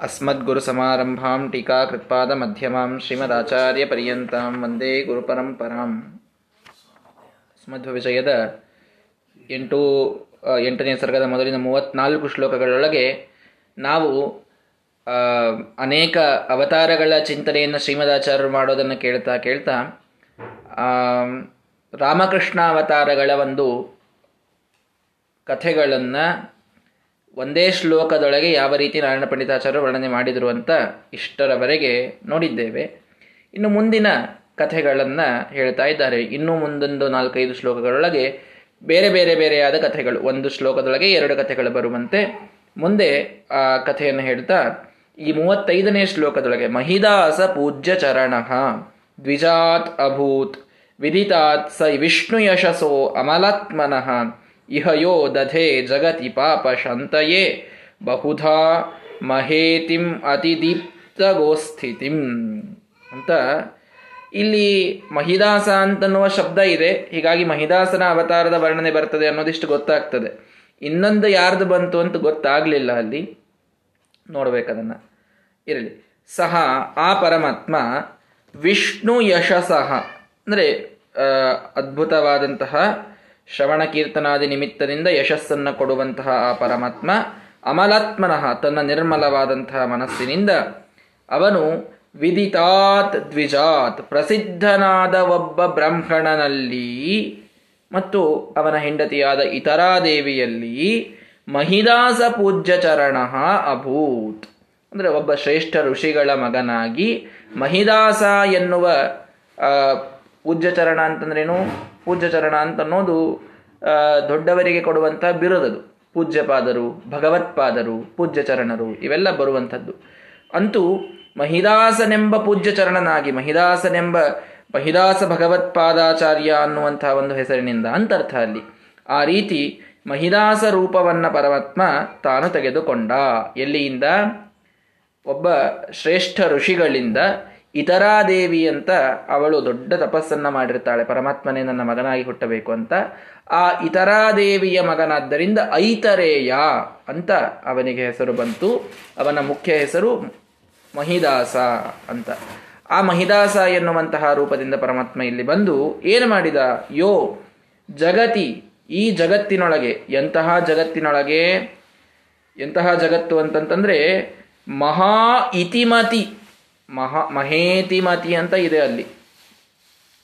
अस्मद्गुरुसमारम्भां टीकाकृत्पादमध्यमां श्रीमदाचार्यपर्यन्तां ವಂದೇ ಗುರುಪರಂಪರಾಂ ವಿಜಯದ ಎಂಟು ಎಂಟನೇ ಸರ್ಗದ ಮೊದಲಿನ ಮೂವತ್ನಾಲ್ಕು ಶ್ಲೋಕಗಳೊಳಗೆ ನಾವು ಅನೇಕ ಅವತಾರಗಳ ಚಿಂತನೆಯನ್ನು ಶ್ರೀಮದಾಚಾರ್ಯರು ಮಾಡೋದನ್ನು ಕೇಳ್ತಾ ಕೇಳ್ತಾ ರಾಮಕೃಷ್ಣ ಅವತಾರಗಳ ಒಂದು ಕಥೆಗಳನ್ನು ಒಂದೇ ಶ್ಲೋಕದೊಳಗೆ ಯಾವ ರೀತಿ ನಾರಾಯಣ ಪಂಡಿತಾಚಾರ್ಯರು ವರ್ಣನೆ ಮಾಡಿದರು ಅಂತ ಇಷ್ಟರವರೆಗೆ ನೋಡಿದ್ದೇವೆ. ಇನ್ನು ಮುಂದಿನ ಕಥೆಗಳನ್ನು ಹೇಳ್ತಾ ಇದ್ದಾರೆ. ಇನ್ನೂ ಮುಂದೊಂದು ನಾಲ್ಕೈದು ಶ್ಲೋಕಗಳೊಳಗೆ ಬೇರೆ ಬೇರೆ ಬೇರೆಯಾದ ಕಥೆಗಳು. ಒಂದು ಶ್ಲೋಕದೊಳಗೆ ಎರಡು ಕಥೆಗಳು ಬರುವಂತೆ. ಮುಂದೆ ಆ ಕಥೆಯನ್ನು ಹೇಳ್ತಾ, ಈ ಮೂವತ್ತೈದನೇ ಶ್ಲೋಕದೊಳಗೆ, ಮಹಿದಾಸ ಪೂಜ್ಯ ಚರಣ, ದ್ವಿಜಾತ್ ಅಭೂತ್ ವಿದಿತಾತ್ ಸ ವಿಷ್ಣು ಯಶಸೋ ಅಮಲಾತ್ಮನಃ ಇಹಯೋ ದಧೆ ಜಗತಿ ಪಾಪ ಶಂತಯೇ. ಬಹುಧಾ ಮಹೇತಿಂ ಅತಿದೀಪ್ತಗೋಸ್ಥಿತಿಂ. ಅಂತ ಇಲ್ಲಿ ಮಹಿದಾಸ ಅಂತನ್ನುವ ಶಬ್ದ ಇದೆ. ಹೀಗಾಗಿ ಮಹಿದಾಸನ ಅವತಾರದ ವರ್ಣನೆ ಬರ್ತದೆ ಅನ್ನೋದಿಷ್ಟು ಗೊತ್ತಾಗ್ತದೆ. ಇನ್ನೊಂದು ಯಾರ್ದು ಬಂತು ಅಂತ ಗೊತ್ತಾಗ್ಲಿಲ್ಲ ಅಲ್ಲಿ. ನೋಡ್ಬೇಕದನ್ನ ಇರಲಿ. ಸಹ ಆ ಪರಮಾತ್ಮ ವಿಷ್ಣು ಯಶಸಃ ಅಂದರೆ ಅದ್ಭುತವಾದಂತಹ ಶ್ರವಣ ಕೀರ್ತನಾದಿ ನಿಮಿತ್ತದಿಂದ ಯಶಸ್ಸನ್ನು ಕೊಡುವಂತಹ ಆ ಪರಮಾತ್ಮ ಅಮಲಾತ್ಮನಃ ತನ್ನ ನಿರ್ಮಲವಾದಂತಹ ಮನಸ್ಸಿನಿಂದ ಅವನು ವಿದಿತಾತ್ ದ್ವಿಜಾತ್ ಪ್ರಸಿದ್ಧನಾದ ಒಬ್ಬ ಬ್ರಾಹ್ಮಣನಲ್ಲಿ ಮತ್ತು ಅವನ ಹೆಂಡತಿಯಾದ ಇತರಾದೇವಿಯಲ್ಲಿ ಮಹಿದಾಸ ಪೂಜ್ಯ ಚರಣ ಅಭೂತ್. ಅಂದರೆ ಒಬ್ಬ ಶ್ರೇಷ್ಠ ಋಷಿಗಳ ಮಗನಾಗಿ ಮಹಿದಾಸ ಎನ್ನುವ ಪೂಜ್ಯ ಚರಣ ಅಂತಂದ್ರೇನು ಅಂತ ಅನ್ನೋದು ದೊಡ್ಡವರಿಗೆ ಕೊಡುವಂಥ ಬಿರುದದು. ಪೂಜ್ಯಪಾದರು, ಭಗವತ್ಪಾದರು ಪೂಜ್ಯ ಚರಣರು ಇವೆಲ್ಲ ಬರುವಂಥದ್ದು. ಅಂತೂ ಮಹಿದಾಸನೆಂಬ ಪೂಜ್ಯ ಚರಣನಾಗಿ ಮಹಿದಾಸನೆಂಬ, ಮಹಿದಾಸ ಭಗವತ್ಪಾದಾಚಾರ್ಯ ಅನ್ನುವಂತಹ ಒಂದು ಹೆಸರಿನಿಂದ ಅಂತರ್ಥ ಅಲ್ಲಿ, ಆ ರೀತಿ ಮಹಿದಾಸ ರೂಪವನ್ನ ಪರಮಾತ್ಮ ತಾನು ತೆಗೆದುಕೊಂಡ. ಎಲ್ಲಿಯಿಂದ? ಒಬ್ಬ ಶ್ರೇಷ್ಠ ಋಷಿಗಳಿಂದ ಇತರಾದೇವಿ ಅಂತ ಅವಳು ದೊಡ್ಡ ತಪಸ್ಸನ್ನ ಮಾಡಿರ್ತಾಳೆ. ಪರಮಾತ್ಮನೇ ನನ್ನ ಮಗನಾಗಿ ಹುಟ್ಟಬೇಕು ಅಂತ. ಆ ಇತರಾದೇವಿಯ ಮಗನಾದ್ದರಿಂದ ಐತರೇಯ ಅಂತ ಅವನಿಗೆ ಹೆಸರು ಬಂತು. ಅವನ ಮುಖ್ಯ ಹೆಸರು ಮಹಿದಾಸ ಅಂತ. ಆ ಮಹಿದಾಸ ಎನ್ನುವಂತಹ ರೂಪದಿಂದ ಪರಮಾತ್ಮ ಇಲ್ಲಿ ಬಂದು ಏನು ಮಾಡಿದ? ಯೋ, ಜಗತಿ, ಈ ಜಗತ್ತಿನೊಳಗೆ, ಎಂತಹ ಜಗತ್ತಿನೊಳಗೆ, ಎಂತಹ ಜಗತ್ತು ಅಂತಂತಂದ್ರೆ ಮಹಾ ಇತಿಮತಿ. ಮಹಾ ಮಹೇತಿಮತಿ ಅಂತ ಇದೆ ಅಲ್ಲಿ.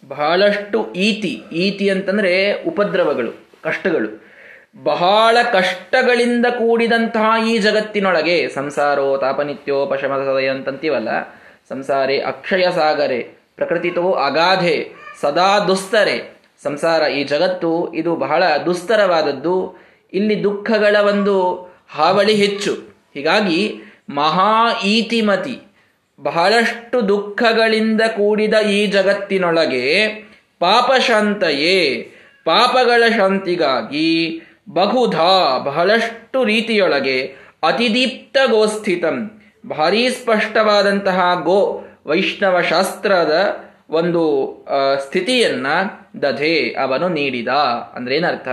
ಬಹಳಷ್ಟು ಈತಿ ಈತಿ ಅಂತಂದ್ರೆ ಉಪದ್ರವಗಳು, ಕಷ್ಟಗಳು. ಬಹಳ ಕಷ್ಟಗಳಿಂದ ಕೂಡಿದಂತಹ ಈ ಜಗತ್ತಿನೊಳಗೆ ಸಂಸಾರೋ ತಾಪನಿತ್ಯೋ ಪಶಮಸದಯ ಅಂತಂತೀವಲ್ಲ, ಸಂಸಾರೇ ಅಕ್ಷಯ ಸಾಗರೆ ಪ್ರಕೃತಿತೋ ಅಗಾಧೆ, ಸದಾ ದುಸ್ತರೆ. ಸಂಸಾರ ಈ ಜಗತ್ತು, ಇದು ಬಹಳ ದುಸ್ತರವಾದದ್ದು, ಇಲ್ಲಿ ದುಃಖಗಳ ಒಂದು ಹಾವಳಿ ಹೆಚ್ಚು. ಹೀಗಾಗಿ ಮಹಾ ಈತಿಮತಿ ಬಹಳಷ್ಟು ದುಃಖಗಳಿಂದ ಕೂಡಿದ ಈ ಜಗತ್ತಿನೊಳಗೆ ಪಾಪಶಾಂತಯೇ, ಪಾಪಗಳ ಶಾಂತಿಗಾಗಿ ಬಹುಧಾ ಬಹಳಷ್ಟು ರೀತಿಯೊಳಗೆ ಅತಿದೀಪ್ತ ಗೋಸ್ಥಿತಂ ಭಾರೀ ಸ್ಪಷ್ಟವಾದಂತಹ ಗೋ ವೈಷ್ಣವ ಶಾಸ್ತ್ರದ ಒಂದು ಸ್ಥಿತಿಯನ್ನ ದಧೆ ಅವನು ನೀಡಿದ. ಅಂದ್ರೆ ಏನರ್ಥ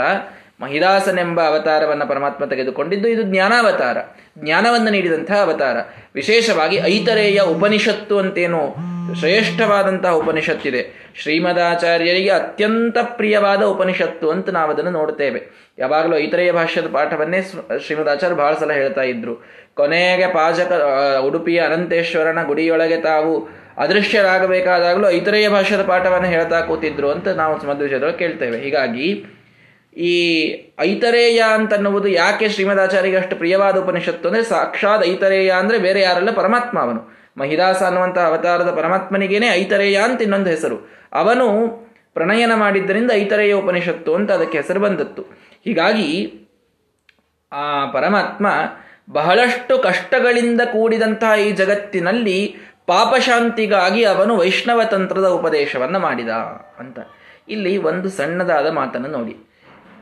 ಮಹಿದಾಸನೆಂಬ ಅವತಾರವನ್ನ ಪರಮಾತ್ಮ ತೆಗೆದುಕೊಂಡಿದ್ದು ಇದು ಜ್ಞಾನಾವತಾರ. ಜ್ಞಾನವನ್ನು ನೀಡಿದಂತಹ ಅವತಾರ. ವಿಶೇಷವಾಗಿ ಐತರೇಯ ಉಪನಿಷತ್ತು ಅಂತೇನು ಶ್ರೇಷ್ಠವಾದಂತಹ ಉಪನಿಷತ್ತಿದೆ. ಶ್ರೀಮದಾಚಾರ್ಯರಿಗೆ ಅತ್ಯಂತ ಪ್ರಿಯವಾದ ಉಪನಿಷತ್ತು ಅಂತ ನಾವು ಅದನ್ನು ನೋಡ್ತೇವೆ. ಯಾವಾಗಲೂ ಐತರೇಯ ಭಾಷ್ಯದ ಪಾಠವನ್ನೇ ಶ್ರೀಮದಾಚಾರ್ಯ ಬಹಳ ಸಲ ಹೇಳ್ತಾ ಇದ್ರು. ಕೊನೆಗೆ ಪಾಜಕ ಉಡುಪಿಯ ಅನಂತೇಶ್ವರನ ಗುಡಿಯೊಳಗೆ ತಾವು ಅದೃಶ್ಯರಾಗಬೇಕಾದಾಗಲೂ ಐತರೇಯ ಭಾಷ್ಯದ ಪಾಠವನ್ನು ಹೇಳ್ತಾ ಕೂತಿದ್ರು ಅಂತ ನಾವು ಕೇಳ್ತೇವೆ. ಹೀಗಾಗಿ ಈ ಐತರೇಯ ಅಂತನ್ನುವುದು ಯಾಕೆ ಶ್ರೀಮದಾಚಾರ್ಯಗೆ ಅಷ್ಟು ಪ್ರಿಯವಾದ ಉಪನಿಷತ್ತು ಅಂದ್ರೆ ಸಾಕ್ಷಾತ್ ಐತರೇಯ ಅಂದ್ರೆ ಬೇರೆ ಯಾರಲ್ಲ ಪರಮಾತ್ಮ ಅವನು. ಮಹಿದಾಸ ಅನ್ನುವಂತಹ ಅವತಾರದ ಪರಮಾತ್ಮನಿಗೇನೆ ಐತರೇಯ ಅಂತ ಇನ್ನೊಂದು ಹೆಸರು. ಅವನು ಪ್ರಣಯನ ಮಾಡಿದ್ದರಿಂದ ಐತರೇಯ ಉಪನಿಷತ್ತು ಅಂತ ಅದಕ್ಕೆ ಹೆಸರು ಬಂದತ್ತು ಹೀಗಾಗಿ ಆ ಪರಮಾತ್ಮ ಬಹಳಷ್ಟು ಕಷ್ಟಗಳಿಂದ ಕೂಡಿದಂತಹ ಈ ಜಗತ್ತಿನಲ್ಲಿ ಪಾಪಶಾಂತಿಗಾಗಿ ಅವನು ವೈಷ್ಣವ ತಂತ್ರದ ಉಪದೇಶವನ್ನು ಮಾಡಿದ ಅಂತ. ಇಲ್ಲಿ ಒಂದು ಸಣ್ಣದಾದ ಮಾತನ್ನು ನೋಡಿ.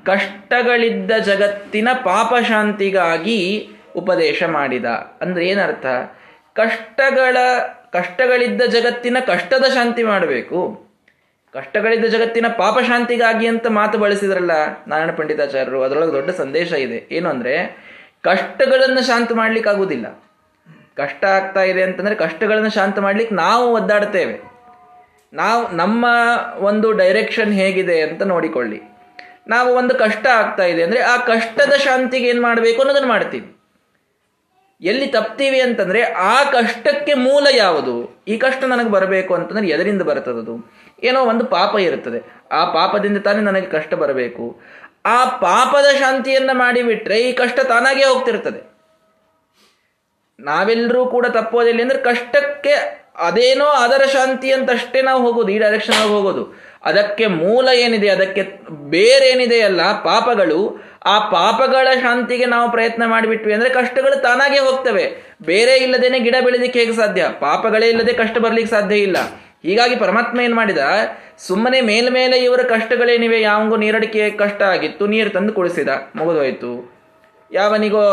ಕಷ್ಟಗಳಿದ್ದ ಜಗತ್ತಿನ ಪಾಪಶಾಂತಿಗಾಗಿ ಉಪದೇಶ ಮಾಡಿದ. ಅಂದ್ರೆ ಏನರ್ಥ? ಕಷ್ಟಗಳ, ಕಷ್ಟಗಳಿದ್ದ ಜಗತ್ತಿನ ಕಷ್ಟದ ಶಾಂತಿ ಮಾಡಬೇಕು. ಕಷ್ಟಗಳಿದ್ದ ಜಗತ್ತಿನ ಪಾಪಶಾಂತಿಗಾಗಿ ಅಂತ ಮಾತು ಬಳಸಿದ್ರಲ್ಲ ನಾರಾಯಣ ಪಂಡಿತಾಚಾರ್ಯರು, ಅದರೊಳಗೆ ದೊಡ್ಡ ಸಂದೇಶ ಇದೆ. ಏನು ಅಂದ್ರೆ, ಕಷ್ಟಗಳನ್ನು ಶಾಂತಿ ಆಗೋದಿಲ್ಲ ಕಷ್ಟ ಆಗ್ತಾ ಇದೆ ಅಂತಂದ್ರೆ ಕಷ್ಟಗಳನ್ನು ಶಾಂತ ಮಾಡ್ಲಿಕ್ಕೆ ನಾವು ಒದ್ದಾಡ್ತೇವೆ. ನಾವು, ನಮ್ಮ ಒಂದು ಡೈರೆಕ್ಷನ್ ಹೇಗಿದೆ ಅಂತ ನೋಡಿಕೊಳ್ಳಿ. ನಾವು ಒಂದು ಕಷ್ಟ ಆಗ್ತಾ ಇದೆ ಅಂದರೆ ಆ ಕಷ್ಟದ ಶಾಂತಿಗೆ ಏನು ಮಾಡಬೇಕು ಅನ್ನೋದನ್ನು ಮಾಡ್ತೀವಿ. ಎಲ್ಲಿ ತಪ್ತೀವಿ ಅಂತಂದರೆ ಆ ಕಷ್ಟಕ್ಕೆ ಮೂಲ ಯಾವುದು? ಈ ಕಷ್ಟ ನನಗೆ ಬರಬೇಕು ಅಂತಂದ್ರೆ ಎದರಿಂದ ಬರ್ತದದು ಏನೋ ಒಂದು ಪಾಪ ಇರುತ್ತದೆ. ಆ ಪಾಪದಿಂದ ತಾನೇ ನನಗೆ ಕಷ್ಟ ಬರಬೇಕು. ಆ ಪಾಪದ ಶಾಂತಿಯನ್ನು ಮಾಡಿಬಿಟ್ರೆ ಈ ಕಷ್ಟ ತಾನಾಗೇ ಹೋಗ್ತಿರ್ತದೆ. ನಾವೆಲ್ಲರೂ ಕೂಡ ತಪ್ಪೋದಿಲ್ಲ ಅಂದ್ರೆ ಕಷ್ಟಕ್ಕೆ ಅದೇನೋ ಅದರ ಶಾಂತಿ ಅಂತಷ್ಟೇ ನಾವು ಹೋಗೋದು, ಈ ಡೈರೆಕ್ಷನ್ ಹೋಗೋದು. ಅದಕ್ಕೆ ಮೂಲ ಏನಿದೆ, ಅದಕ್ಕೆ ಬೇರೇನಿದೆಯಲ್ಲ ಪಾಪಗಳು. ಆ ಪಾಪಗಳ ಶಾಂತಿಗೆ ನಾವು ಪ್ರಯತ್ನ ಮಾಡಿಬಿಟ್ವಿ ಅಂದ್ರೆ ಕಷ್ಟಗಳು ತಾನಾಗೆ ಹೋಗ್ತವೆ. ಬೇರೆ ಇಲ್ಲದೇನೆ ಗಿಡ ಬೆಳೆದಿಕ್ಕೆ ಹೇಗೆ ಸಾಧ್ಯ? ಪಾಪಗಳೇ ಇಲ್ಲದೆ ಕಷ್ಟ ಬರ್ಲಿಕ್ಕೆ ಸಾಧ್ಯ ಇಲ್ಲ. ಹೀಗಾಗಿ ಪರಮಾತ್ಮ ಏನ್ ಮಾಡಿದ? ಸುಮ್ಮನೆ ಮೇಲ್ಮೇಲೆ ಇವರ ಕಷ್ಟಗಳೇನಿವೆ, ಯಾವಂಗೂ ನೀರಡಿಕೆ ಕಷ್ಟ ಆಗಿತ್ತು, ನೀರು ತಂದು ಕುಡಿಸಿದ, ಮುಗಿದೋಯ್ತು. ಯಾವನಿಗೋ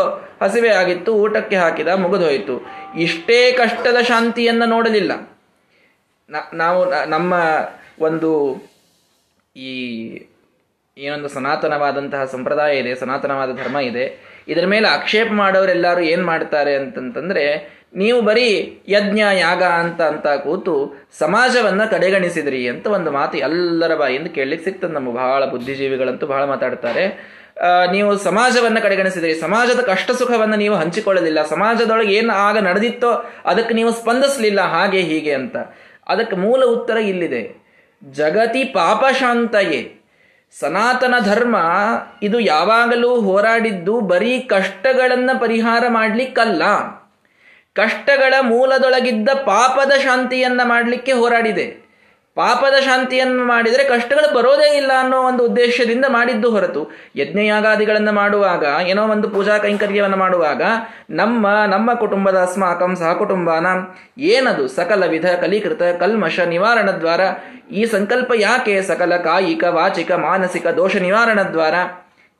ಹಸಿವೆ ಆಗಿತ್ತು, ಊಟಕ್ಕೆ ಹಾಕಿದ, ಮುಗಿದೋಯ್ತು. ಇಷ್ಟೇ ಕಷ್ಟದ ಶಾಂತಿಯನ್ನ ನೋಡಲಿಲ್ಲ. ನಾವು ನಮ್ಮ ಒಂದು ಈ ಏನೊಂದು ಸನಾತನವಾದಂತಹ ಸಂಪ್ರದಾಯ ಇದೆ, ಸನಾತನವಾದ ಧರ್ಮ ಇದೆ, ಇದರ ಮೇಲೆ ಆಕ್ಷೇಪ ಮಾಡೋರೆಲ್ಲರೂ ಏನು ಮಾಡ್ತಾರೆ ಅಂತಂತಂದರೆ, ನೀವು ಬರೀ ಯಜ್ಞ, ಯಾಗ ಅಂತ ಅಂತ ಕೂತು ಸಮಾಜವನ್ನು ಕಡೆಗಣಿಸಿದ್ರಿ ಅಂತ ಒಂದು ಮಾತು ಎಲ್ಲರ ಬಾಯಿಂದ ಕೇಳಲಿಕ್ಕೆ ಸಿಕ್ತದೆ ನಮ್ಮ ಬಹಳ ಬುದ್ಧಿಜೀವಿಗಳಂತೂ ಬಹಳ ಮಾತಾಡ್ತಾರೆ. ನೀವು ಸಮಾಜವನ್ನು ಕಡೆಗಣಿಸಿದ್ರಿ. ಸಮಾಜದ ಕಷ್ಟ ಸುಖವನ್ನು ನೀವು ಹಂಚಿಕೊಳ್ಳಲಿಲ್ಲ. ಸಮಾಜದೊಳಗೆ ಏನು ಆಗ ನಡೆದಿತ್ತೋ ಅದಕ್ಕೆ ನೀವು ಸ್ಪಂದಿಸಲಿಲ್ಲ. ಹಾಗೆ ಹೀಗೆ ಅಂತ. ಅದಕ್ಕೆ ಮೂಲ ಉತ್ತರ ಇಲ್ಲಿದೆ. ಜಗತಿ ಪಾಪಶಾಂತಯೇ. ಸನಾತನ ಧರ್ಮ ಇದು ಯಾವಾಗಲೂ ಹೋರಾಡಿದ್ದು ಬರೀ ಕಷ್ಟಗಳನ್ನು ಪರಿಹಾರ ಮಾಡಲಿಕ್ಕಲ್ಲ. ಕಷ್ಟಗಳ ಮೂಲದೊಳಗಿದ್ದ ಪಾಪದ ಶಾಂತಿಯನ್ನ ಮಾಡಲಿಕ್ಕೆ ಹೋರಾಡಿದೆ. ಪಾಪದ ಶಾಂತಿಯನ್ನು ಮಾಡಿದರೆ ಕಷ್ಟಗಳು ಬರೋದೇ ಇಲ್ಲ ಅನ್ನೋ ಒಂದು ಉದ್ದೇಶದಿಂದ ಮಾಡಿದ್ದು ಹೊರತು. ಯಜ್ಞಯಾಗಾದಿಗಳನ್ನು ಮಾಡುವಾಗ, ಏನೋ ಒಂದು ಪೂಜಾ ಕೈಂಕರ್ಯವನ್ನು ಮಾಡುವಾಗ, ನಮ್ಮ ನಮ್ಮ ಕುಟುಂಬದ ಅಸ್ಮಾಕಂ ಸಹಕುಟುಂಬಾನ ಏನದು? ಸಕಲ ವಿಧ ಕಲೀಕೃತ ಕಲ್ಮಶ ನಿವಾರಣ ದ್ವಾರ. ಈ ಸಂಕಲ್ಪ ಯಾಕೆ ಸಕಲ ಕಾಯಿಕ, ವಾಚಿಕ, ಮಾನಸಿಕ ದೋಷ ನಿವಾರಣ ದ್ವಾರ?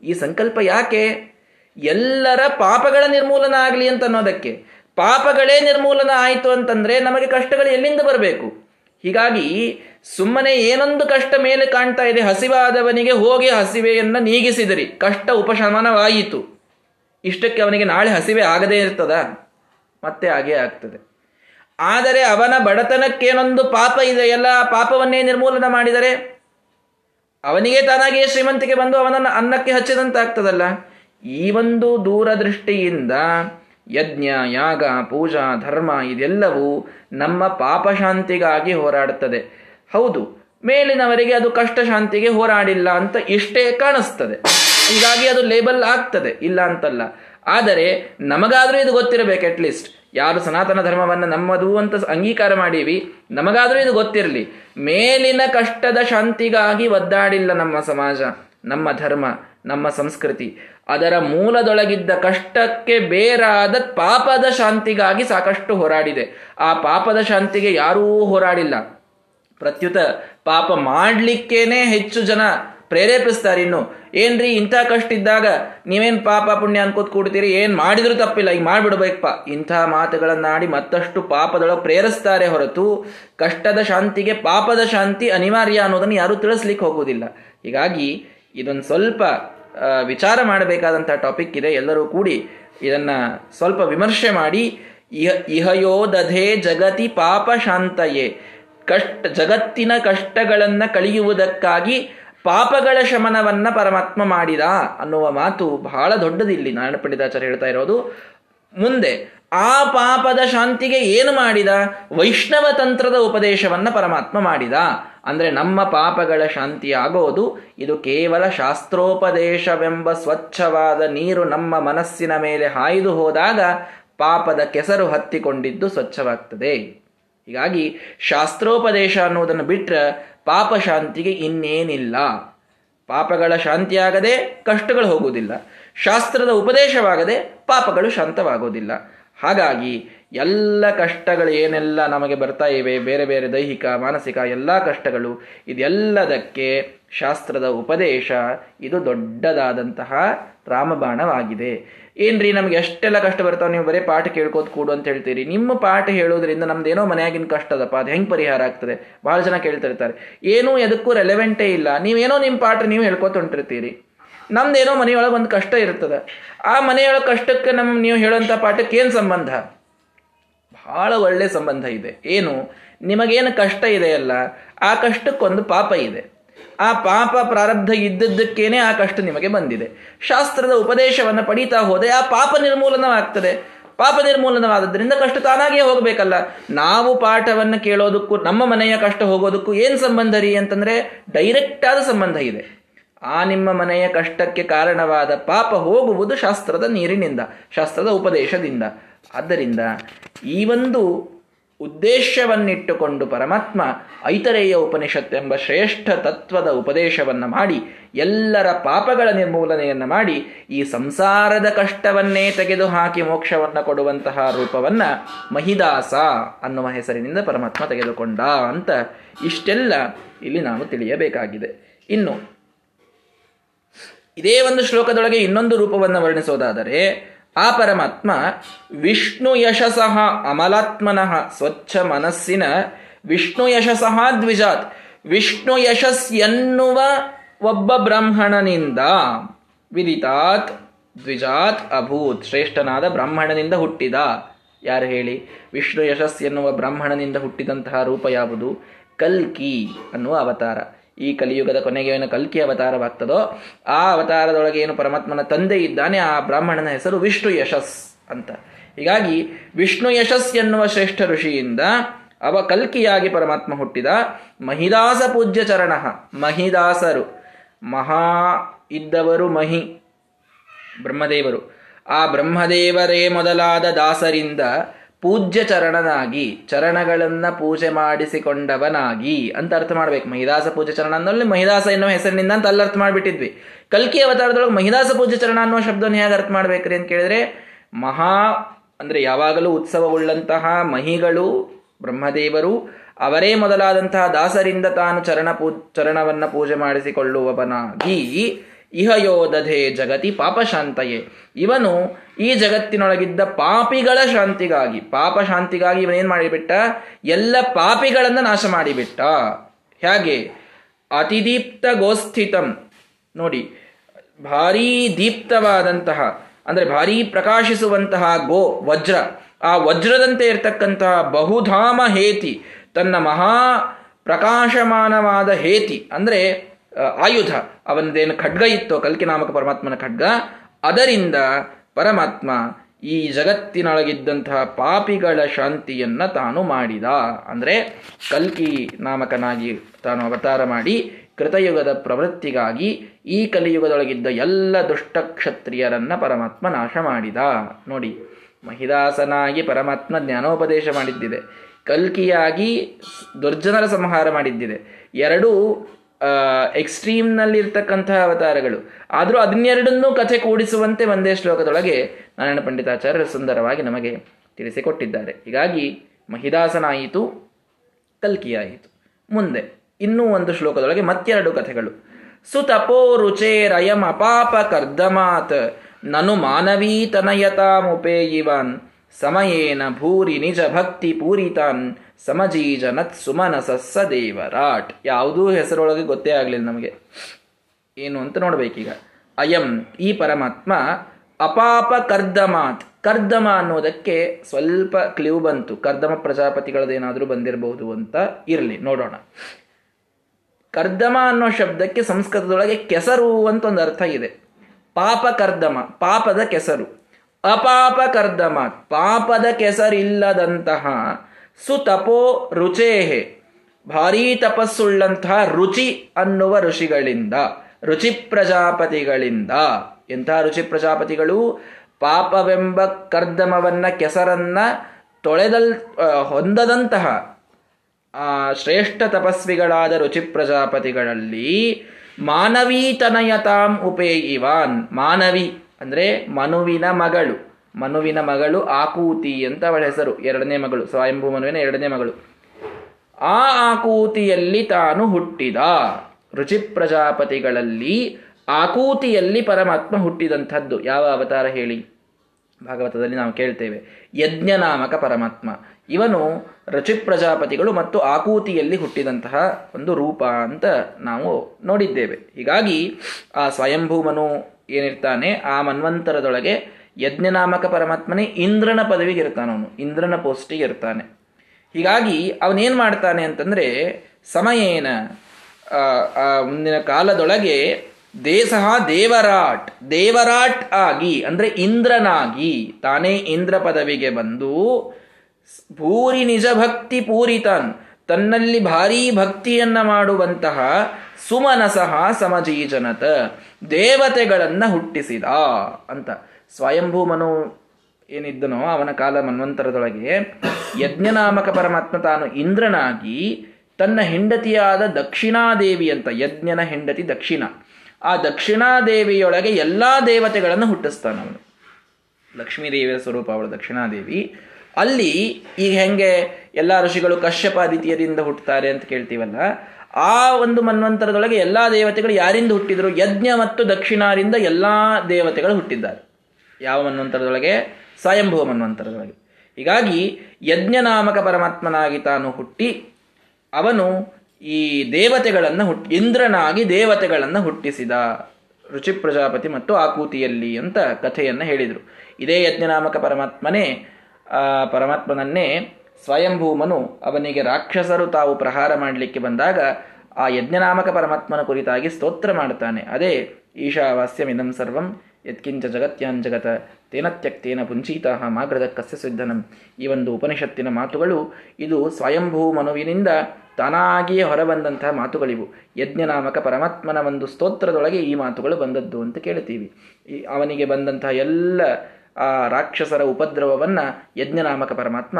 ಈ ಸಂಕಲ್ಪ ಯಾಕೆ? ಎಲ್ಲರ ಪಾಪಗಳ ನಿರ್ಮೂಲನ ಆಗಲಿ ಅಂತ ಅನ್ನೋದಕ್ಕೆ. ಪಾಪಗಳೇ ನಿರ್ಮೂಲನ ಆಯಿತು ಅಂತಂದ್ರೆ ನಮಗೆ ಕಷ್ಟಗಳು ಎಲ್ಲಿಂದ ಬರಬೇಕು? ಹೀಗಾಗಿ ಸುಮ್ಮನೆ ಏನೊಂದು ಕಷ್ಟ ಮೇಲೆ ಕಾಣ್ತಾ ಇದೆ, ಹಸಿವಾದವನಿಗೆ ಹೋಗಿ ಹಸಿವೆಯನ್ನು ನೀಗಿಸಿದರಿ. ಕಷ್ಟ ಉಪಶಮನವಾಯಿತು. ಇಷ್ಟಕ್ಕೆ ಅವನಿಗೆ ನಾಳೆ ಹಸಿವೆ ಆಗದೇ ಇರ್ತದ? ಮತ್ತೆ ಹಾಗೇ ಆಗ್ತದೆ. ಆದರೆ ಅವನ ಬಡತನಕ್ಕೇನೊಂದು ಪಾಪ ಇದೆ? ಎಲ್ಲ ಪಾಪವನ್ನೇ ನಿರ್ಮೂಲನ ಮಾಡಿದರೆ? ಅವನಿಗೆ ತಾನಾಗಿಯೇ ಶ್ರೀಮಂತಿಗೆ ಬಂದು ಅವನನ್ನು ಅನ್ನಕ್ಕೆ ಹಚ್ಚಿದಂತಾಗ್ತದಲ್ಲ? ಈ ಒಂದು ದೂರದೃಷ್ಟಿಯಿಂದ ಯಜ್ಞ, ಯಾಗ, ಪೂಜಾ, ಧರ್ಮ ಇದೆಲ್ಲವೂ ನಮ್ಮ ಪಾಪಶಾಂತಿಗಾಗಿ ಹೋರಾಡುತ್ತದೆ. ಹೌದು, ಮೇಲಿನವರಿಗೆ ಅದು ಕಷ್ಟ ಶಾಂತಿಗೆ ಹೋರಾಡಿಲ್ಲ ಅಂತ ಇಷ್ಟೇ ಕಾಣಿಸ್ತದೆ. ಹೀಗಾಗಿ ಅದು ಲೇಬಲ್ ಆಗ್ತದೆ, ಇಲ್ಲ ಅಂತಲ್ಲ. ಆದರೆ ನಮಗಾದರೂ ಇದು ಗೊತ್ತಿರಬೇಕು ಅಟ್ಲೀಸ್ಟ್ ಯಾರು ಸನಾತನ ಧರ್ಮವನ್ನು ನಮ್ಮದು ಅಂತ ಅಂಗೀಕಾರ ಮಾಡೀವಿ, ನಮಗಾದರೂ ಇದು ಗೊತ್ತಿರಲಿ. ಮೇಲಿನ ಕಷ್ಟದ ಶಾಂತಿಗಾಗಿ ಒದ್ದಾಡಿಲ್ಲ ನಮ್ಮ ಸಮಾಜ, ನಮ್ಮ ಧರ್ಮ, ನಮ್ಮ ಸಂಸ್ಕೃತಿ. ಅದರ ಮೂಲದೊಳಗಿದ್ದ ಕಷ್ಟಕ್ಕೆ ಬೇರಾದ ಪಾಪದ ಶಾಂತಿಗಾಗಿ ಸಾಕಷ್ಟು ಹೋರಾಡಿದೆ. ಆ ಪಾಪದ ಶಾಂತಿಗೆ ಯಾರೂ ಹೋರಾಡಿಲ್ಲ. ಪ್ರತ್ಯುತ ಪಾಪ ಮಾಡಲಿಕ್ಕೇನೆ ಹೆಚ್ಚು ಜನ ಪ್ರೇರೇಪಿಸ್ತಾರೆ ಇನ್ನು. ಏನ್ರಿ ಇಂಥ ಕಷ್ಟ ಇದ್ದಾಗ ನೀವೇನು ಪಾಪ ಪುಣ್ಯ ಅನ್ಕೋತ್ ಕೂಡ್ತೀರಿ? ಏನು ಮಾಡಿದ್ರೂ ತಪ್ಪಿಲ್ಲ. ಈಗ ಮಾಡ್ಬಿಡ್ಬೇಕಪ್ಪ. ಇಂಥ ಮಾತುಗಳನ್ನಾಡಿ ಮತ್ತಷ್ಟು ಪಾಪದೊಳಗೆ ಪ್ರೇರಿಸ್ತಾರೆ ಹೊರತು ಕಷ್ಟದ ಶಾಂತಿಗೆ ಪಾಪದ ಶಾಂತಿ ಅನಿವಾರ್ಯ ಅನ್ನೋದನ್ನು ಯಾರೂ ತಿಳಿಸ್ಲಿಕ್ಕೆ ಹೋಗೋದಿಲ್ಲ ಹೀಗಾಗಿ ಇದೊಂದು ಸ್ವಲ್ಪ ವಿಚಾರ ಮಾಡಬೇಕಾದಂಥ ಟಾಪಿಕ್ ಇದೆ. ಎಲ್ಲರೂ ಕೂಡಿ ಇದನ್ನ ಸ್ವಲ್ಪ ವಿಮರ್ಶೆ ಮಾಡಿ, ಇಹ ಇಹಯೋ ದಧೆ ಜಗತಿ ಪಾಪ ಶಾಂತಯೇ. ಕಷ್ಟ, ಜಗತ್ತಿನ ಕಷ್ಟಗಳನ್ನು ಕಳೆಯುವುದಕ್ಕಾಗಿ ಪಾಪಗಳ ಶಮನವನ್ನ ಪರಮಾತ್ಮ ಮಾಡಿದ ಅನ್ನುವ ಮಾತು ಬಹಳ ದೊಡ್ಡದಿಲ್ಲಿ ನಾರಾಯಣ ಪಂಡಿತಾಚಾರ್ಯ ಹೇಳ್ತಾ ಇರೋದು. ಮುಂದೆ, ಆ ಪಾಪದ ಶಾಂತಿಗೆ ಏನು ಮಾಡಿದ? ವೈಷ್ಣವ ತಂತ್ರದ ಉಪದೇಶವನ್ನ ಪರಮಾತ್ಮ ಮಾಡಿದ. ಅಂದ್ರೆ ನಮ್ಮ ಪಾಪಗಳ ಶಾಂತಿ ಆಗೋದು ಇದು ಕೇವಲ ಶಾಸ್ತ್ರೋಪದೇಶವೆಂಬ ಸ್ವಚ್ಛವಾದ ನೀರು ನಮ್ಮ ಮನಸ್ಸಿನ ಮೇಲೆ ಹಾಯ್ದು ಹೋದಾಗ ಪಾಪದ ಕೆಸರು ಹತ್ತಿಕೊಂಡಿದ್ದು ಸ್ವಚ್ಛವಾಗ್ತದೆ. ಹೀಗಾಗಿ ಶಾಸ್ತ್ರೋಪದೇಶ ಅನ್ನೋದನ್ನು ಬಿಟ್ಟರೆ ಪಾಪ ಶಾಂತಿಗೆ ಇನ್ನೇನಿಲ್ಲ. ಪಾಪಗಳ ಶಾಂತಿಯಾಗದೆ ಕಷ್ಟಗಳು ಹೋಗುವುದಿಲ್ಲ. ಶಾಸ್ತ್ರದ ಉಪದೇಶವಾಗದೆ ಪಾಪಗಳು ಶಾಂತವಾಗೋದಿಲ್ಲ. ಹಾಗಾಗಿ ಎಲ್ಲ ಕಷ್ಟಗಳು ಏನೆಲ್ಲ ನಮಗೆ ಬರ್ತಾ ಇವೆ, ಬೇರೆ ಬೇರೆ ದೈಹಿಕ, ಮಾನಸಿಕ ಎಲ್ಲ ಕಷ್ಟಗಳು, ಇದೆಲ್ಲದಕ್ಕೆ ಶಾಸ್ತ್ರದ ಉಪದೇಶ ಇದು ದೊಡ್ಡದಾದಂತಹ ರಾಮಬಾಣವಾಗಿದೆ. ಏನ್ರಿ ನಮ್ಗೆ ಎಷ್ಟೆಲ್ಲ ಕಷ್ಟ ಬರ್ತಾವ, ನೀವು ಬರೀ ಪಾಠ ಕೇಳ್ಕೋತ ಕೂಡು ಅಂತ ಹೇಳ್ತೀರಿ. ನಿಮ್ಮ ಪಾಠ ಹೇಳೋದ್ರಿಂದ ನಮ್ದೇನೋ ಮನೆಯಾಗಿನ ಕಷ್ಟ ಅದಪ್ಪ ಅದು ಹೆಂಗೆ ಪರಿಹಾರ ಆಗ್ತದೆ? ಬಹಳ ಜನ ಕೇಳ್ತಿರ್ತಾರೆ. ಏನೂ ಎದಕ್ಕೂ ರೆಲೆವೆಂಟೇ ಇಲ್ಲ. ನೀವೇನೋ ನಿಮ್ಮ ಪಾಠ ನೀವು ಹೇಳ್ಕೊತ ಹೊಂಟಿರ್ತೀರಿ. ನಮ್ದೇನೋ ಮನೆಯೊಳಗೆ ಒಂದು ಕಷ್ಟ ಇರ್ತದೆ. ಆ ಮನೆಯೊಳಗೆ ಕಷ್ಟಕ್ಕೆ ನಮ್ಮ ನೀವು ಹೇಳೋಂಥ ಪಾಠಕ್ಕೆ ಏನು ಸಂಬಂಧ? ಬಹಳ ಒಳ್ಳೆ ಸಂಬಂಧ ಇದೆ. ಏನು? ನಿಮಗೇನು ಕಷ್ಟ ಇದೆಯಲ್ಲ ಆ ಕಷ್ಟಕ್ಕೊಂದು ಪಾಪ ಇದೆ. ಆ ಪಾಪ ಪ್ರಾರಬ್ಧ ಇದ್ದದ್ದಕ್ಕೇನೆ ಆ ಕಷ್ಟ ನಿಮಗೆ ಬಂದಿದೆ. ಶಾಸ್ತ್ರದ ಉಪದೇಶವನ್ನು ಪಡೀತಾ ಹೋದೆ ಆ ಪಾಪ ನಿರ್ಮೂಲನವಾಗ್ತದೆ. ಪಾಪ ನಿರ್ಮೂಲನವಾದದ್ರಿಂದ ಕಷ್ಟ ತಾನಾಗಿಯೇ ಹೋಗಬೇಕಲ್ಲ. ನಾವು ಪಾಠವನ್ನು ಕೇಳೋದಕ್ಕೂ, ನಮ್ಮ ಮನೆಯ ಕಷ್ಟ ಹೋಗೋದಕ್ಕೂ ಏನು ಸಂಬಂಧ ರೀ ಅಂತಂದರೆ ಡೈರೆಕ್ಟ್ ಆದ ಸಂಬಂಧ ಇದೆ. ಆ ನಿಮ್ಮ ಮನೆಯ ಕಷ್ಟಕ್ಕೆ ಕಾರಣವಾದ ಪಾಪ ಹೋಗುವುದು ಶಾಸ್ತ್ರದ ನೀರಿನಿಂದ, ಶಾಸ್ತ್ರದ ಉಪದೇಶದಿಂದ. ಆದ್ದರಿಂದ ಈ ಒಂದು ಉದ್ದೇಶವನ್ನಿಟ್ಟುಕೊಂಡು ಪರಮಾತ್ಮ ಐತರೇಯ ಉಪನಿಷತ್ ಎಂಬ ಶ್ರೇಷ್ಠ ತತ್ವದ ಉಪದೇಶವನ್ನು ಮಾಡಿ, ಎಲ್ಲರ ಪಾಪಗಳ ನಿರ್ಮೂಲನೆಯನ್ನು ಮಾಡಿ, ಈ ಸಂಸಾರದ ಕಷ್ಟವನ್ನೇ ತೆಗೆದುಹಾಕಿ ಮೋಕ್ಷವನ್ನು ಕೊಡುವಂತಹ ರೂಪವನ್ನು ಮಹಿದಾಸ ಅನ್ನುವ ಹೆಸರಿನಿಂದ ಪರಮಾತ್ಮ ತೆಗೆದುಕೊಂಡ ಅಂತ ಇಷ್ಟೆಲ್ಲ ಇಲ್ಲಿ ನಾವು ತಿಳಿಯಬೇಕಾಗಿದೆ. ಇನ್ನು, ಇದೇ ಒಂದು ಶ್ಲೋಕದೊಳಗೆ ಇನ್ನೊಂದು ರೂಪವನ್ನು ವರ್ಣಿಸೋದಾದರೆ ಆ ಪರಮಾತ್ಮ ವಿಷ್ಣು ಯಶಸಃ ಅಮಲಾತ್ಮನಃ ಸ್ವಚ್ಛ ಮನಸ್ಸಿನ ವಿಷ್ಣು ಯಶಸಃ ದ್ವಿಜಾತ್. ವಿಷ್ಣು ಯಶಸ್ ಎನ್ನುವ ಒಬ್ಬ ಬ್ರಾಹ್ಮಣನಿಂದ ವಿದಿತಾತ್, ದ್ವಿಜಾತ್, ಅಭೂತ್, ಶ್ರೇಷ್ಠನಾದ ಬ್ರಾಹ್ಮಣನಿಂದ ಹುಟ್ಟಿದ. ಯಾರು ಹೇಳಿ? ವಿಷ್ಣು ಯಶಸ್ ಎನ್ನುವ ಬ್ರಾಹ್ಮಣನಿಂದ ಹುಟ್ಟಿದಂತಹ ರೂಪ ಯಾವುದು? ಕಲ್ಕಿ ಅನ್ನುವ ಅವತಾರ. ಈ ಕಲಿಯುಗದ ಕೊನೆಗೆ ಏನು ಕಲ್ಕಿ ಅವತಾರವಾಗ್ತದೋ, ಆ ಅವತಾರದೊಳಗೆ ಏನು ಪರಮಾತ್ಮನ ತಂದೆ ಇದ್ದಾನೆ, ಆ ಬ್ರಾಹ್ಮಣನ ಹೆಸರು ವಿಷ್ಣು ಯಶಸ್ ಅಂತ. ಹೀಗಾಗಿ ವಿಷ್ಣು ಯಶಸ್ ಎನ್ನುವ ಶ್ರೇಷ್ಠ ಋಷಿಯಿಂದ ಅವ ಕಲ್ಕಿಯಾಗಿ ಪರಮಾತ್ಮ ಹುಟ್ಟಿದ ಮಹಿದಾಸ ಪೂಜ್ಯ ಚರಣ, ಮಹಿದಾಸರು. ಮಹಾ ಇದ್ದವರು ಮಹಿ, ಬ್ರಹ್ಮದೇವರು. ಆ ಬ್ರಹ್ಮದೇವರೇ ಮೊದಲಾದ ದಾಸರಿಂದ ಪೂಜ್ಯ ಚರಣನಾಗಿ ಚರಣಗಳನ್ನು ಪೂಜೆ ಮಾಡಿಸಿಕೊಂಡವನಾಗಿ ಅಂತ ಅರ್ಥ ಮಾಡ್ಬೇಕು. ಮಹಿದಾಸ ಪೂಜೆ ಚರಣ ಅನ್ನೋಲ್ಲಿ ಮಹಿದಾಸ ಎನ್ನುವ ಹೆಸರಿನಿಂದ ಅಂತ ಅಲ್ಲಿ ಅರ್ಥ ಮಾಡಿಬಿಟ್ಟಿದ್ವಿ. ಕಲ್ಕಿ ಅವತಾರದೊಳಗೆ ಮಹಿದಾಸ ಪೂಜೆ ಚರಣ ಅನ್ನುವ ಶಬ್ದವನ್ನು ಹೇಗೆ ಅರ್ಥ ಮಾಡ್ಬೇಕ್ರಿ ಅಂತ ಕೇಳಿದ್ರೆ, ಮಹಾ ಅಂದ್ರೆ ಯಾವಾಗಲೂ ಉತ್ಸವವುಳ್ಳಂತಹ ಮಹಿಗಳು, ಬ್ರಹ್ಮದೇವರು, ಅವರೇ ಮೊದಲಾದಂತಹ ದಾಸರಿಂದ ತಾನು ಚರಣ ಪೂ, ಚರಣವನ್ನು ಪೂಜೆ ಮಾಡಿಸಿಕೊಳ್ಳುವವನಾಗಿ ಇಹಯೋ ದಧೇ ಜಗತಿ ಪಾಪಶಾಂತಯೇ. ಇವನು ಈ ಜಗತ್ತಿನೊಳಗಿದ್ದ ಪಾಪಿಗಳ ಶಾಂತಿಗಾಗಿ ಪಾಪ ಶಾಂತಿಗಾಗಿ ಇವನೇನ್ ಮಾಡಿಬಿಟ್ಟ? ಎಲ್ಲ ಪಾಪಿಗಳನ್ನ ನಾಶ ಮಾಡಿಬಿಟ್ಟ. ಹೇಗೆ? ಅತಿದೀಪ್ತ ಗೋಸ್ಥಿತಂ ನೋಡಿ, ಭಾರೀ ದೀಪ್ತವಾದಂತಹ, ಅಂದ್ರೆ ಭಾರೀ ಪ್ರಕಾಶಿಸುವಂತಹ ಗೋ, ವಜ್ರ. ಆ ವಜ್ರದಂತೆ ಇರತಕ್ಕಂತಹ ಬಹುಧಾಮ ಹೇತಿ, ತನ್ನ ಮಹಾ ಪ್ರಕಾಶಮಾನವಾದ ಹೇತಿ, ಅಂದ್ರೆ ಆಯುಧ. ಅವನದೇನು ಖಡ್ಗ ಇತ್ತೋ, ಕಲ್ಕಿ ನಾಮಕ ಪರಮಾತ್ಮನ ಖಡ್ಗ. ಅದರಿಂದ ಪರಮಾತ್ಮ ಈ ಜಗತ್ತಿನೊಳಗಿದ್ದಂತಹ ಪಾಪಿಗಳ ಶಾಂತಿಯನ್ನ ತಾನು ಮಾಡಿದ. ಅಂದ್ರೆ ಕಲ್ಕಿ ನಾಮಕನಾಗಿ ತಾನು ಅವತಾರ ಮಾಡಿ ಕೃತಯುಗದ ಪ್ರವೃತ್ತಿಗಾಗಿ ಈ ಕಲಿಯುಗದೊಳಗಿದ್ದ ಎಲ್ಲ ದುಷ್ಟ ಕ್ಷತ್ರಿಯರನ್ನ ಪರಮಾತ್ಮ ನಾಶ ಮಾಡಿದ. ನೋಡಿ, ಮಹಿದಾಸನಾಗಿ ಪರಮಾತ್ಮ ಜ್ಞಾನೋಪದೇಶ ಮಾಡಿದ್ದಿದೆ. ಕಲ್ಕಿಯಾಗಿ ದುರ್ಜನರ ಸಂಹಾರ ಮಾಡಿದ್ದಿದೆ. ಎರಡೂ ಎಕ್ಸ್ಟ್ರೀಮ್ನಲ್ಲಿರ್ತಕ್ಕಂತಹ ಅವತಾರಗಳು. ಆದರೂ ಅದನ್ನೆರಡನ್ನೂ ಕಥೆ ಕೂಡಿಸುವಂತೆ ಒಂದೇ ಶ್ಲೋಕದೊಳಗೆ ನಾರಾಯಣ ಪಂಡಿತಾಚಾರ್ಯರು ಸುಂದರವಾಗಿ ನಮಗೆ ತಿಳಿಸಿಕೊಟ್ಟಿದ್ದಾರೆ. ಹೀಗಾಗಿ ಮಹಿದಾಸನಾಯಿತು, ಕಲ್ಕಿಯಾಯಿತು. ಮುಂದೆ ಇನ್ನೂ ಒಂದು ಶ್ಲೋಕದೊಳಗೆ ಮತ್ತೆರಡು ಕಥೆಗಳು. ಸುತಪೋ ರುಚೇರಯಂ ಅಪಾಪ ಕರ್ದಮಾತ್, ನನು ಮಾನವೀತನಯತಾಮುಪೇಯಿವಾನ್ ಸಮಯೇನ ಭೂರಿ ನಿಜ ಭಕ್ತಿ ಪೂರಿತಾನ್ ಸಮಜೀಜನತ್ ಸುಮನಸಸ್ಸ ದೇವರಾಟ್. ಯಾವುದೂ ಹೆಸರೊಳಗೆ ಗೊತ್ತೇ ಆಗಲಿಲ್ಲ ನಮಗೆ. ಏನು ಅಂತ ನೋಡಬೇಕೀಗ. ಅಯಂ ಈ ಪರಮಾತ್ಮ ಅಪಾಪ ಕರ್ದಮಾತ್ ಕರ್ದಮ ಅನ್ನೋದಕ್ಕೆ ಸ್ವಲ್ಪ ಕ್ಲಿವ್ ಬಂತು. ಕರ್ದಮ ಪ್ರಜಾಪತಿಗಳದೇನಾದರೂ ಬಂದಿರಬಹುದು ಅಂತ ಇರಲಿ, ನೋಡೋಣ. ಕರ್ದಮ ಅನ್ನೋ ಶಬ್ದಕ್ಕೆ ಸಂಸ್ಕೃತದೊಳಗೆ ಕೆಸರು ಅಂತ ಒಂದು ಅರ್ಥ ಇದೆ. ಪಾಪ ಕರ್ದಮ ಪಾಪದ ಕೆಸರು. ಅಪಾಪ ಕರ್ದಮ ಪಾಪದ ಕೆಸರಿಲ್ಲದಂತಹ ಸುತಪೋ ರುಚೇಹೆ. ಭಾರೀ ತಪಸ್ಸುಳ್ಳಂತಹ ರುಚಿ ಅನ್ನುವ ಋಷಿಗಳಿಂದ, ರುಚಿ ಪ್ರಜಾಪತಿಗಳಿಂದ. ಎಂತಹ ರುಚಿ ಪ್ರಜಾಪತಿಗಳು? ಪಾಪವೆಂಬ ಕರ್ದಮವನ್ನ ಕೆಸರನ್ನ ತೊಳೆದಲ್ ಹೊಂದದಂತಹ ಶ್ರೇಷ್ಠ ತಪಸ್ವಿಗಳಾದ ರುಚಿ ಪ್ರಜಾಪತಿಗಳಲ್ಲಿ ಮಾನವೀತನಯತಾಂ ಉಪೇಯಿವಾನ್. ಮಾನವಿ ಅಂದ್ರೆ ಮನುವಿನ ಮಗಳು. ಮನುವಿನ ಮಗಳು ಆಕೂತಿ ಅಂತ ಅವಳ ಹೆಸರು. ಎರಡನೇ ಮಗಳು, ಸ್ವಯಂಭೂ ಮನುವಿನ ಎರಡನೇ ಮಗಳು. ಆ ಆಕೂತಿಯಲ್ಲಿ ತಾನು ಹುಟ್ಟಿದ. ರುಚಿ ಪ್ರಜಾಪತಿಗಳಲ್ಲಿ ಆಕೂತಿಯಲ್ಲಿ ಪರಮಾತ್ಮ ಹುಟ್ಟಿದಂಥದ್ದು. ಯಾವ ಅವತಾರ ಹೇಳಿ? ಭಾಗವತದಲ್ಲಿ ನಾವು ಕೇಳ್ತೇವೆ. ಯಜ್ಞನಾಮಕ ಪರಮಾತ್ಮ. ಇವನು ರುಚಿ ಪ್ರಜಾಪತಿಗಳು ಮತ್ತು ಆಕೂತಿಯಲ್ಲಿ ಹುಟ್ಟಿದಂತಹ ಒಂದು ರೂಪ ಅಂತ ನಾವು ನೋಡಿದ್ದೇವೆ. ಹೀಗಾಗಿ ಆ ಸ್ವಯಂಭೂಮನು ಏನಿರ್ತಾನೆ, ಆ ಮನ್ವಂತರದೊಳಗೆ ಯಜ್ಞನಾಮಕ ಪರಮಾತ್ಮನೇ ಇಂದ್ರನ ಪದವಿಗೆ ಇರ್ತಾನೆ ಅವನು. ಇಂದ್ರನ ಪೋಸ್ಟಿಗೆ ಇರ್ತಾನೆ ಹೀಗಾಗಿ ಅವನೇನು ಮಾಡ್ತಾನೆ ಅಂತಂದರೆ ಸಮಯೇನ ಮುಂದಿನ ಕಾಲದೊಳಗೆ ದೇಸಹ ದೇವರಾಟ್ ದೇವರಾಟ್ ಆಗಿ, ಅಂದರೆ ಇಂದ್ರನಾಗಿ ತಾನೇ ಇಂದ್ರ ಪದವಿಗೆ ಬಂದು ಪೂರಿ ನಿಜ ಭಕ್ತಿ ಪೂರಿತನ್, ತನ್ನಲ್ಲಿ ಭಾರೀ ಭಕ್ತಿಯನ್ನ ಮಾಡುವಂತಹ ಸುಮನಸಹ ಸಮಜೀಜನತ, ದೇವತೆಗಳನ್ನ ಹುಟ್ಟಿಸಿದ ಅಂತ. ಸ್ವಯಂಭೂ ಮನು ಏನಿದ್ದನೋ ಅವನ ಕಾಲ ಮನ್ವಂತರದೊಳಗೆ ಯಜ್ಞನಾಮಕ ಪರಮಾತ್ಮ ತಾನು ಇಂದ್ರನಾಗಿ ತನ್ನ ಹೆಂಡತಿಯಾದ ದಕ್ಷಿಣಾದೇವಿ ಅಂತ, ಯಜ್ಞನ ಹೆಂಡತಿ ದಕ್ಷಿಣ. ಆ ದಕ್ಷಿಣಾದೇವಿಯೊಳಗೆ ಎಲ್ಲ ದೇವತೆಗಳನ್ನು ಹುಟ್ಟಿಸ್ತಾನ ಅವನು. ಲಕ್ಷ್ಮೀದೇವಿಯ ಸ್ವರೂಪ ಅವಳು ದಕ್ಷಿಣಾದೇವಿ. ಅಲ್ಲಿ ಈಗ ಹೆಂಗೆ ಎಲ್ಲ ಋಷಿಗಳು ಕಶ್ಯಪ ಅದಿತಿಯರಿಂದ ಹುಟ್ಟುತ್ತಾರೆ ಅಂತ ಕೇಳ್ತೀವಲ್ಲ, ಆ ಒಂದು ಮನ್ವಂತರದೊಳಗೆ ಎಲ್ಲ ದೇವತೆಗಳು ಯಾರಿಂದ ಹುಟ್ಟಿದರು? ಯಜ್ಞ ಮತ್ತು ದಕ್ಷಿಣಾರಿಂದ ಎಲ್ಲ ದೇವತೆಗಳು ಹುಟ್ಟಿದ್ದಾರೆ. ಯಾವ ಮನ್ವಂತರದೊಳಗೆ ಸ್ವಯಂಭುವ ಮನ್ವಂತರದೊಳಗೆ ಹೀಗಾಗಿ ಯಜ್ಞನಾಮಕ ಪರಮಾತ್ಮನಾಗಿ ತಾನು ಹುಟ್ಟಿ, ಅವನು ಈ ದೇವತೆಗಳನ್ನು ಹುಟ್ಟಿ ಇಂದ್ರನಾಗಿ ದೇವತೆಗಳನ್ನು ಹುಟ್ಟಿಸಿದ. ರುಚಿ ಪ್ರಜಾಪತಿ ಮತ್ತು ಆಕೂತಿಯಲ್ಲಿ ಅಂತ ಕಥೆಯನ್ನು ಹೇಳಿದರು. ಇದೇ ಯಜ್ಞನಾಮಕ ಪರಮಾತ್ಮನೇ ಪರಮಾತ್ಮನನ್ನೇ ಸ್ವಯಂಭೂಮನು ಅವನಿಗೆ ರಾಕ್ಷಸರು ತಾವು ಪ್ರಹಾರ ಮಾಡಲಿಕ್ಕೆ ಬಂದಾಗ ಆ ಯಜ್ಞನಾಮಕ ಪರಮಾತ್ಮನ ಕುರಿತಾಗಿ ಸ್ತೋತ್ರ ಮಾಡುತ್ತಾನೆ ಅದೇ ಈಶಾವಾಸ್ಯಮಿದಂ ಸರ್ವಂ ಯತ್ಕಿಂಚ ಜಗತ್ಯಾಂಜಗತ ತೇನ ತ್ಯಕ್ತೇನ ಪುಂಚೀತಃ ಮಾಗ್ರದ ಕಸ್ಯ ಸಿದ್ಧನಂ ಈ ಒಂದು ಉಪನಿಷತ್ತಿನ ಮಾತುಗಳು, ಇದು ಸ್ವಯಂಭೂ ಮನುವಿನಿಂದ ತಾನಾಗಿಯೇ ಹೊರಬಂದಂತಹ ಮಾತುಗಳಿವು. ಯಜ್ಞನಾಮಕ ಪರಮಾತ್ಮನ ಒಂದು ಸ್ತೋತ್ರದೊಳಗೆ ಈ ಮಾತುಗಳು ಬಂದದ್ದು ಅಂತ ಕೇಳ್ತೀವಿ ಅವನಿಗೆ ಬಂದಂತಹ ಎಲ್ಲ, ಆ ರಾಕ್ಷಸರ ಉಪದ್ರವವನ್ನು ಯಜ್ಞನಾಮಕ ಪರಮಾತ್ಮ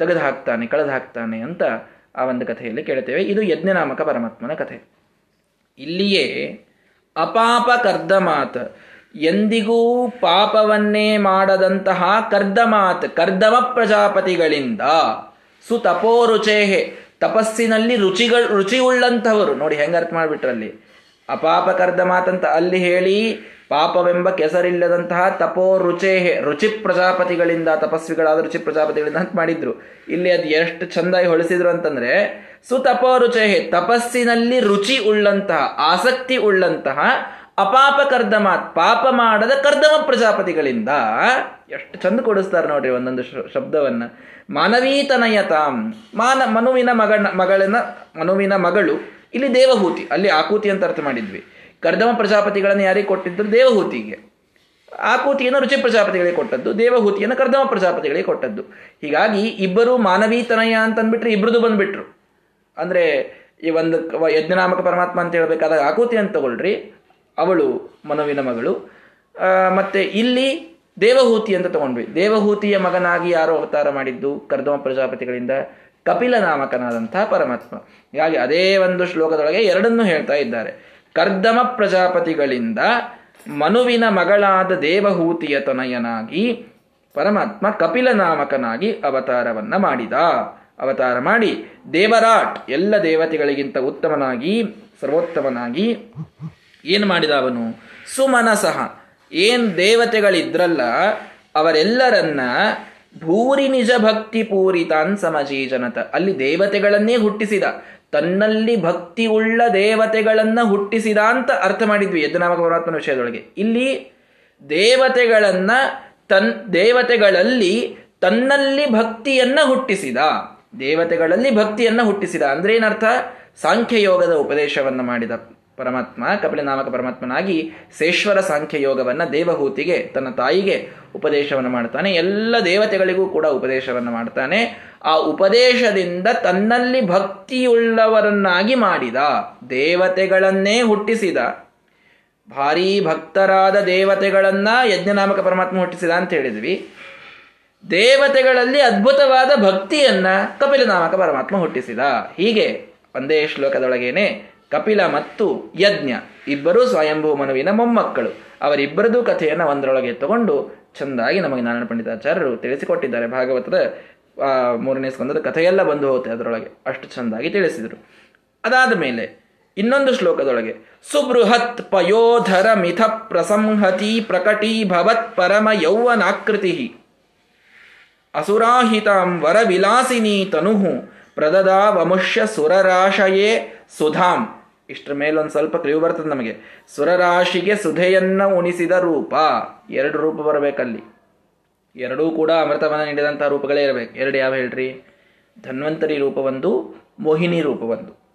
ತೆಗೆದು ಹಾಕ್ತಾನೆ ಕಳೆದು ಹಾಕ್ತಾನೆ ಅಂತ ಆ ಒಂದು ಕಥೆಯಲ್ಲಿ ಕೇಳ್ತೇವೆ ಇದು ಯಜ್ಞನಾಮಕ ಪರಮಾತ್ಮನ ಕಥೆ. ಇಲ್ಲಿಯೇ ಅಪಾಪ ಕರ್ದಮಾತ್ ಎಂದಿಗೂ ಪಾಪವನ್ನೇ ಮಾಡದಂತಹ ಕರ್ದಮಾತ್, ಕರ್ದಮ ಪ್ರಜಾಪತಿಗಳಿಂದ ಸುತಪೋರುಚೇಹೆ ತಪಸ್ಸಿನಲ್ಲಿ ರುಚಿಗಳು ರುಚಿ ಉಳ್ಳಂಥವರು ನೋಡಿ ಹೆಂಗೆ ಅರ್ಥ ಮಾಡಿಬಿಟ್ರಲ್ಲಿ. ಅಪಾಪ ಕರ್ದಮಾತ್ ಅಲ್ಲಿ ಹೇಳಿ ಪಾಪವೆಂಬ ಕೆಸರಿಲ್ಲದಂತಹ ತಪೋ ರುಚೇಹೆ ರುಚಿ ಪ್ರಜಾಪತಿಗಳಿಂದ, ತಪಸ್ವಿಗಳಾದ ರುಚಿ ಪ್ರಜಾಪತಿಗಳಿಂದ ಅಂತ ಮಾಡಿದ್ರು. ಇಲ್ಲಿ ಅದು ಎಷ್ಟು ಚಂದಾಗಿ ಹೊಳಿಸಿದ್ರು ಅಂತಂದ್ರೆ ಸುತಪೋ ರುಚೇಹೆ ತಪಸ್ಸಿನಲ್ಲಿ ರುಚಿ ಉಳ್ಳಂತಹ ಆಸಕ್ತಿ ಉಳ್ಳಂತಹ ಅಪಾಪ ಕರ್ದಮಾತ್, ಪಾಪ ಮಾಡದ ಕರ್ದಮ ಪ್ರಜಾಪತಿಗಳಿಂದ ಎಷ್ಟು ಚಂದ ಕೊಡಿಸ್ತಾರೆ ನೋಡ್ರಿ ಒಂದೊಂದು ಶಬ್ದವನ್ನ. ಮಾನವೀತನಯತಾಂ, ಮಾನ, ಮನುವಿನ ಮಗ ಮಗಳನ್ನ, ಮನುವಿನ ಮಗಳು, ಇಲ್ಲಿ ದೇವಹೂತಿ, ಅಲ್ಲಿ ಆಕೂತಿ ಅಂತ ಅರ್ಥ ಮಾಡಿದ್ವಿ. ಕರ್ದಮ ಪ್ರಜಾಪತಿಗಳನ್ನು ಯಾರಿಗೆ ಕೊಟ್ಟಿದ್ರು ದೇವಹೂತಿಗೆ. ಆಕೂತಿಯನ್ನು ರುಚಿ ಪ್ರಜಾಪತಿಗಳಿಗೆ ಕೊಟ್ಟದ್ದು, ದೇವಹೂತಿಯನ್ನು ಕರ್ದಮ ಪ್ರಜಾಪತಿಗಳಿಗೆ ಕೊಟ್ಟದ್ದು. ಹೀಗಾಗಿ ಇಬ್ಬರು ಮಾನವೀತನಯ ಅಂತ ಅಂದ್ಬಿಟ್ರೆ ಇಬ್ಬರದು ಬಂದ್ಬಿಟ್ರು. ಅಂದರೆ ಈ ಒಂದು ಯಜ್ಞನಾಮಕ ಪರಮಾತ್ಮ ಅಂತ ಹೇಳ್ಬೇಕಾದಾಗ ಆಕೂತಿ ಅಂತ ತಗೊಳ್ರಿ ಅವಳು, ಮನುವಿನ ಮಗಳು. ಮತ್ತೆ ಇಲ್ಲಿ ದೇವಹೂತಿ ಅಂತ ತಗೊಂಡ್ವಿ. ದೇವಹೂತಿಯ ಮಗನಾಗಿ ಯಾರು ಅವತಾರ ಮಾಡಿದ್ದು? ಕರ್ದಮ ಪ್ರಜಾಪತಿಗಳಿಂದ ಕಪಿಲ ನಾಮಕನಾದಂತಹ ಪರಮಾತ್ಮ. ಹೀಗಾಗಿ ಅದೇ ಒಂದು ಶ್ಲೋಕದೊಳಗೆ ಎರಡನ್ನೂ ಹೇಳ್ತಾ ಇದ್ದಾರೆ. ಕರ್ದಮ ಪ್ರಜಾಪತಿಗಳಿಂದ ಮನುವಿನ ಮಗಳಾದ ದೇವಹೂತಿಯ ತನಯನಾಗಿ ಪರಮಾತ್ಮ ಕಪಿಲ ನಾಮಕನಾಗಿ ಅವತಾರವನ್ನ ಮಾಡಿದ. ಅವತಾರ ಮಾಡಿ ದೇವರಾಟ್, ಎಲ್ಲ ದೇವತೆಗಳಿಗಿಂತ ಉತ್ತಮನಾಗಿ, ಸರ್ವೋತ್ತಮನಾಗಿ ಏನು ಮಾಡಿದ ಅವನು ಸುಮನಸಹ ಏನ್ ದೇವತೆಗಳಿದ್ರಲ್ಲ, ಅವರೆಲ್ಲರನ್ನ ಭೂರಿ ನಿಜ ಭಕ್ತಿ ಪೂರಿತಾನ್ ಸಮಜೀಜನತ. ಅಲ್ಲಿ ದೇವತೆಗಳನ್ನೇ ಹುಟ್ಟಿಸಿದ. ತನ್ನಲ್ಲಿ ಭಕ್ತಿ ಉಳ್ಳ ದೇವತೆಗಳನ್ನ ಹುಟ್ಟಿಸಿದ ಅಂತ ಅರ್ಥ ಮಾಡಿದ್ವಿ ಯಜ್ಞನಾಮಕ ಪರಮಾತ್ಮನ ವಿಷಯದೊಳಗೆ. ಇಲ್ಲಿ ದೇವತೆಗಳನ್ನ ತನ್, ದೇವತೆಗಳಲ್ಲಿ ತನ್ನಲ್ಲಿ ಭಕ್ತಿಯನ್ನ ಹುಟ್ಟಿಸಿದ. ದೇವತೆಗಳಲ್ಲಿ ಭಕ್ತಿಯನ್ನ ಹುಟ್ಟಿಸಿದ. ಅಂದ್ರೆ ಏನರ್ಥ? ಸಾಂಖ್ಯಯೋಗದ ಉಪದೇಶವನ್ನ ಮಾಡಿದ. ಪರಮಾತ್ಮ, ಕಪಿಲನಾಮಕ ಪರಮಾತ್ಮನಾಗಿ ಸೇಶ್ವರ ಸಾಂಖ್ಯ ಯೋಗವನ್ನ ದೇವಹೂತಿಗೆ, ತನ್ನ ತಾಯಿಗೆ ಉಪದೇಶವನ್ನು ಮಾಡ್ತಾನೆ. ಎಲ್ಲ ದೇವತೆಗಳಿಗೂ ಕೂಡ ಉಪದೇಶವನ್ನು ಮಾಡ್ತಾನೆ. ಆ ಉಪದೇಶದಿಂದ ತನ್ನಲ್ಲಿ ಭಕ್ತಿಯುಳ್ಳವರನ್ನಾಗಿ ಮಾಡಿದ, ದೇವತೆಗಳನ್ನೇ ಹುಟ್ಟಿಸಿದ, ಭಾರೀ ಭಕ್ತರಾದ ದೇವತೆಗಳನ್ನ ಯಜ್ಞನಾಮಕ ಪರಮಾತ್ಮ ಹುಟ್ಟಿಸಿದ ಅಂತ ಹೇಳಿದ್ವಿ. ದೇವತೆಗಳಲ್ಲಿ ಅದ್ಭುತವಾದ ಭಕ್ತಿಯನ್ನ ಕಪಿಲನಾಮಕ ಪರಮಾತ್ಮ ಹುಟ್ಟಿಸಿದ. ಹೀಗೆ ಒಂದೇ ಶ್ಲೋಕದೊಳಗೇನೆ ಕಪಿಲ ಮತ್ತು ಯಜ್ಞ, ಇಬ್ಬರೂ ಸ್ವಯಂಭೂ ಮನುವಿನ ಮೊಮ್ಮಕ್ಕಳು. ಅವರಿಬ್ಬರದೂ ಕಥೆಯನ್ನು ಒಂದರೊಳಗೆ ತಗೊಂಡು ಚೆಂದಾಗಿ ನಮಗೆ ನಾರಾಯಣ ಪಂಡಿತಾಚಾರ್ಯರು ತಿಳಿಸಿಕೊಟ್ಟಿದ್ದಾರೆ. ಭಾಗವತದ ಮೂರನೇ ಸ್ಕಂದದ ಕಥೆಯೆಲ್ಲ ಬಂದು ಹೋಗುತ್ತೆ ಅದರೊಳಗೆ. ಅಷ್ಟು ಚೆಂದಾಗಿ ತಿಳಿಸಿದರು. ಅದಾದ ಮೇಲೆ ಇನ್ನೊಂದು ಶ್ಲೋಕದೊಳಗೆ, ಸುಬೃಹತ್ ಪಯೋಧರ ಮಿಥ ಪ್ರಸಂಹತಿ ಪ್ರಕಟಿ ಭವತ್ ಪರಮ ಯೌವನಾಕೃತಿ. ಅಸುರಾಹಿತಾಂ ವರ ವಿಲಾಸಿನಿ ತನುಹು ಪ್ರದದಾ ವಮುಷ್ಯ ಸುರರಾಶಯೇ ಸುಧಾಂ ಇಷ್ಟರ ಮೇಲೊಂದು ಸ್ವಲ್ಪ ಕ್ಲಿವ್ ಬರ್ತದೆ ನಮಗೆ. ಸುರರಾಶಿಗೆ ಸುಧೆಯನ್ನ ಉಣಿಸಿದ ರೂಪ. ಎರಡು ರೂಪ ಬರಬೇಕಲ್ಲಿ. ಎರಡೂ ಕೂಡ ಅಮೃತವನ್ನು ನೀಡಿದಂಥ ರೂಪಗಳೇ ಇರಬೇಕು. ಎರಡು ಯಾವ ಹೇಳ್ರಿ? ಧನ್ವಂತರಿ ರೂಪ ಒಂದು ಮೋಹಿನಿ ರೂಪ ಒಂದು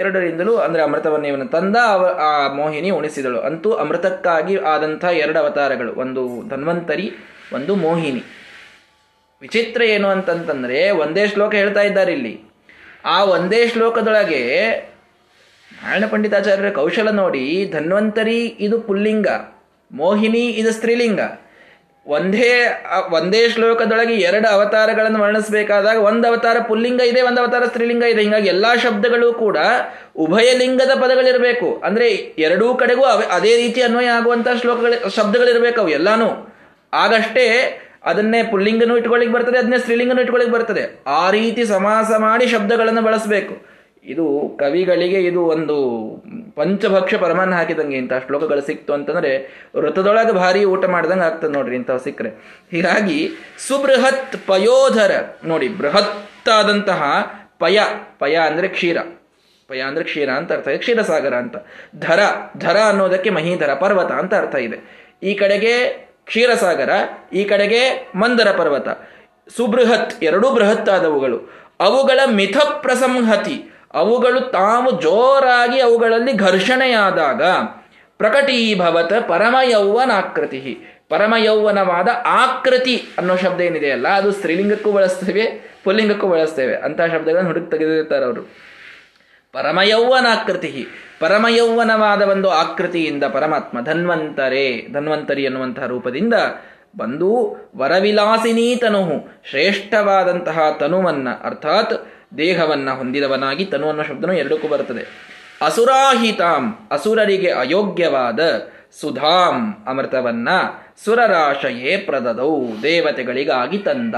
ಎರಡರಿಂದಲೂ ಅಂದರೆ ಅಮೃತವನ್ನು ಇವನು ತಂದ, ಅವ ಆ ಮೋಹಿನಿ ಉಣಿಸಿದಳು. ಅಂತೂ ಅಮೃತಕ್ಕಾಗಿ ಆದಂಥ ಎರಡು ಅವತಾರಗಳು. ಒಂದು ಧನ್ವಂತರಿ, ಒಂದು ಮೋಹಿನಿ. ವಿಚಿತ್ರ ಏನು ಅಂತಂತಂದರೆ ಒಂದೇ ಶ್ಲೋಕ ಹೇಳ್ತಾ ಇದ್ದಾರೆ ಇಲ್ಲಿ. ಆ ಒಂದೇ ಶ್ಲೋಕದೊಳಗೆ ನಾರಾಯಣ ಪಂಡಿತಾಚಾರ್ಯರ ಕೌಶಲ ನೋಡಿ, ಧನ್ವಂತರಿ ಇದು ಪುಲ್ಲಿಂಗ, ಮೋಹಿನಿ ಇದು ಸ್ತ್ರೀಲಿಂಗ. ಒಂದೇ ಒಂದೇ ಶ್ಲೋಕದೊಳಗೆ ಎರಡು ಅವತಾರಗಳನ್ನು ವರ್ಣಿಸಬೇಕಾದಾಗ ಒಂದು ಅವತಾರ ಪುಲ್ಲಿಂಗ ಇದೆ, ಒಂದು ಅವತಾರ ಸ್ತ್ರೀಲಿಂಗ ಇದೆ. ಹಿಂಗಾಗಿ ಎಲ್ಲಾ ಶಬ್ದಗಳು ಕೂಡ ಉಭಯ ಲಿಂಗದ ಪದಗಳಿರಬೇಕು. ಅಂದ್ರೆ ಎರಡೂ ಕಡೆಗೂ ಅದೇ ರೀತಿ ಅನ್ವಯ ಆಗುವಂತಹ ಶ್ಲೋಕಗಳು ಶಬ್ದಗಳಿರ್ಬೇಕು ಅವು ಎಲ್ಲಾನು. ಆಗಷ್ಟೇ ಅದನ್ನೇ ಪುಲ್ಲಿಂಗನೂ ಇಟ್ಕೊಳ್ಳಿಕ್ ಬರ್ತದೆ, ಅದನ್ನೇ ಸ್ತ್ರೀಲಿಂಗನೂ ಇಟ್ಕೊಳ್ಳಿಕ್ ಬರ್ತದೆ. ಆ ರೀತಿ ಸಮಾಸ ಮಾಡಿ ಶಬ್ದಗಳನ್ನು ಬಳಸಬೇಕು. ಇದು ಕವಿಗಳಿಗೆ ಇದು ಒಂದು ಪಂಚಭಕ್ಷ ಪರಮಾನ್ನ ಹಾಕಿದಂಗೆ ಇಂಥ ಶ್ಲೋಕಗಳು ಸಿಕ್ತು ಅಂತಂದ್ರೆ ವೃತದೊಳಗೆ ಭಾರಿ ಊಟ ಮಾಡ್ದಂಗೆ ಆಗ್ತದೆ ನೋಡ್ರಿ ಇಂಥವು ಸಿಕ್ಕರೆ. ಹೀಗಾಗಿ ಸುಬೃಹತ್ ಪಯೋಧರ, ನೋಡಿ ಬೃಹತ್ತಾದಂತಹ ಪಯ ಪಯ ಅಂದ್ರೆ ಕ್ಷೀರ. ಪಯ ಅಂದರೆ ಕ್ಷೀರ ಅಂತ ಅರ್ಥ ಇದೆ, ಕ್ಷೀರಸಾಗರ ಅಂತ. ಧರ ಧರ ಅನ್ನೋದಕ್ಕೆ ಮಹೀಧರ, ಪರ್ವತ ಅಂತ ಅರ್ಥ ಇದೆ. ಈ ಕಡೆಗೆ ಕ್ಷೀರಸಾಗರ, ಈ ಕಡೆಗೆ ಮಂದರ ಪರ್ವತ. ಸುಬೃಹತ್, ಎರಡೂ ಬೃಹತ್ತಾದವುಗಳು ಅವುಗಳ ಮಿಥ ಪ್ರಸಂಹತಿ ಅವುಗಳು ತಾವು ಜೋರಾಗಿ ಅವುಗಳಲ್ಲಿ ಘರ್ಷಣೆಯಾದಾಗ, ಪ್ರಕಟೀಭವತ ಪರಮಯೌವನಾಕೃತಿ ಪರಮಯೌವನವಾದ ಆಕೃತಿ ಅನ್ನೋ ಶಬ್ದ ಏನಿದೆಯಲ್ಲ ಅದು ಸ್ತ್ರೀಲಿಂಗಕ್ಕೂ ಬಳಸ್ತೇವೆ, ಪುಲ್ಲಿಂಗಕ್ಕೂ ಬಳಸ್ತೇವೆ. ಅಂತಹ ಶಬ್ದಗಳನ್ನು ಹುಡುಕಿ ತೆಗೆದಿರ್ತಾರೆ ಅವರು. ಪರಮಯೌವನಾಕೃತಿ ಪರಮಯೌವನವಾದ ಒಂದು ಆಕೃತಿಯಿಂದ ಪರಮಾತ್ಮ ಧನ್ವಂತರೇ, ಧನ್ವಂತರಿ ಎನ್ನುವಂತಹ ರೂಪದಿಂದ ಬಂದು ವರವಿಲಾಸಿನೀ ತನುಹು ಶ್ರೇಷ್ಠವಾದಂತಹ ತನುವನ್ನ, ಅರ್ಥಾತ್ ದೇಹವನ್ನ ಹೊಂದಿದವನಾಗಿ ತನು ಅನ್ನೋ ಶಬ್ದನು ಎರಡಕ್ಕೂ ಬರುತ್ತದೆ. ಅಸುರಾಹಿತಾಂ, ಅಸುರರಿಗೆ ಅಯೋಗ್ಯವಾದ ಸುಧಾಂ ಅಮೃತವನ್ನ ಸುರರಾಶಯೇ ಪ್ರದದೌ, ದೇವತೆಗಳಿಗಾಗಿ ತಂದ.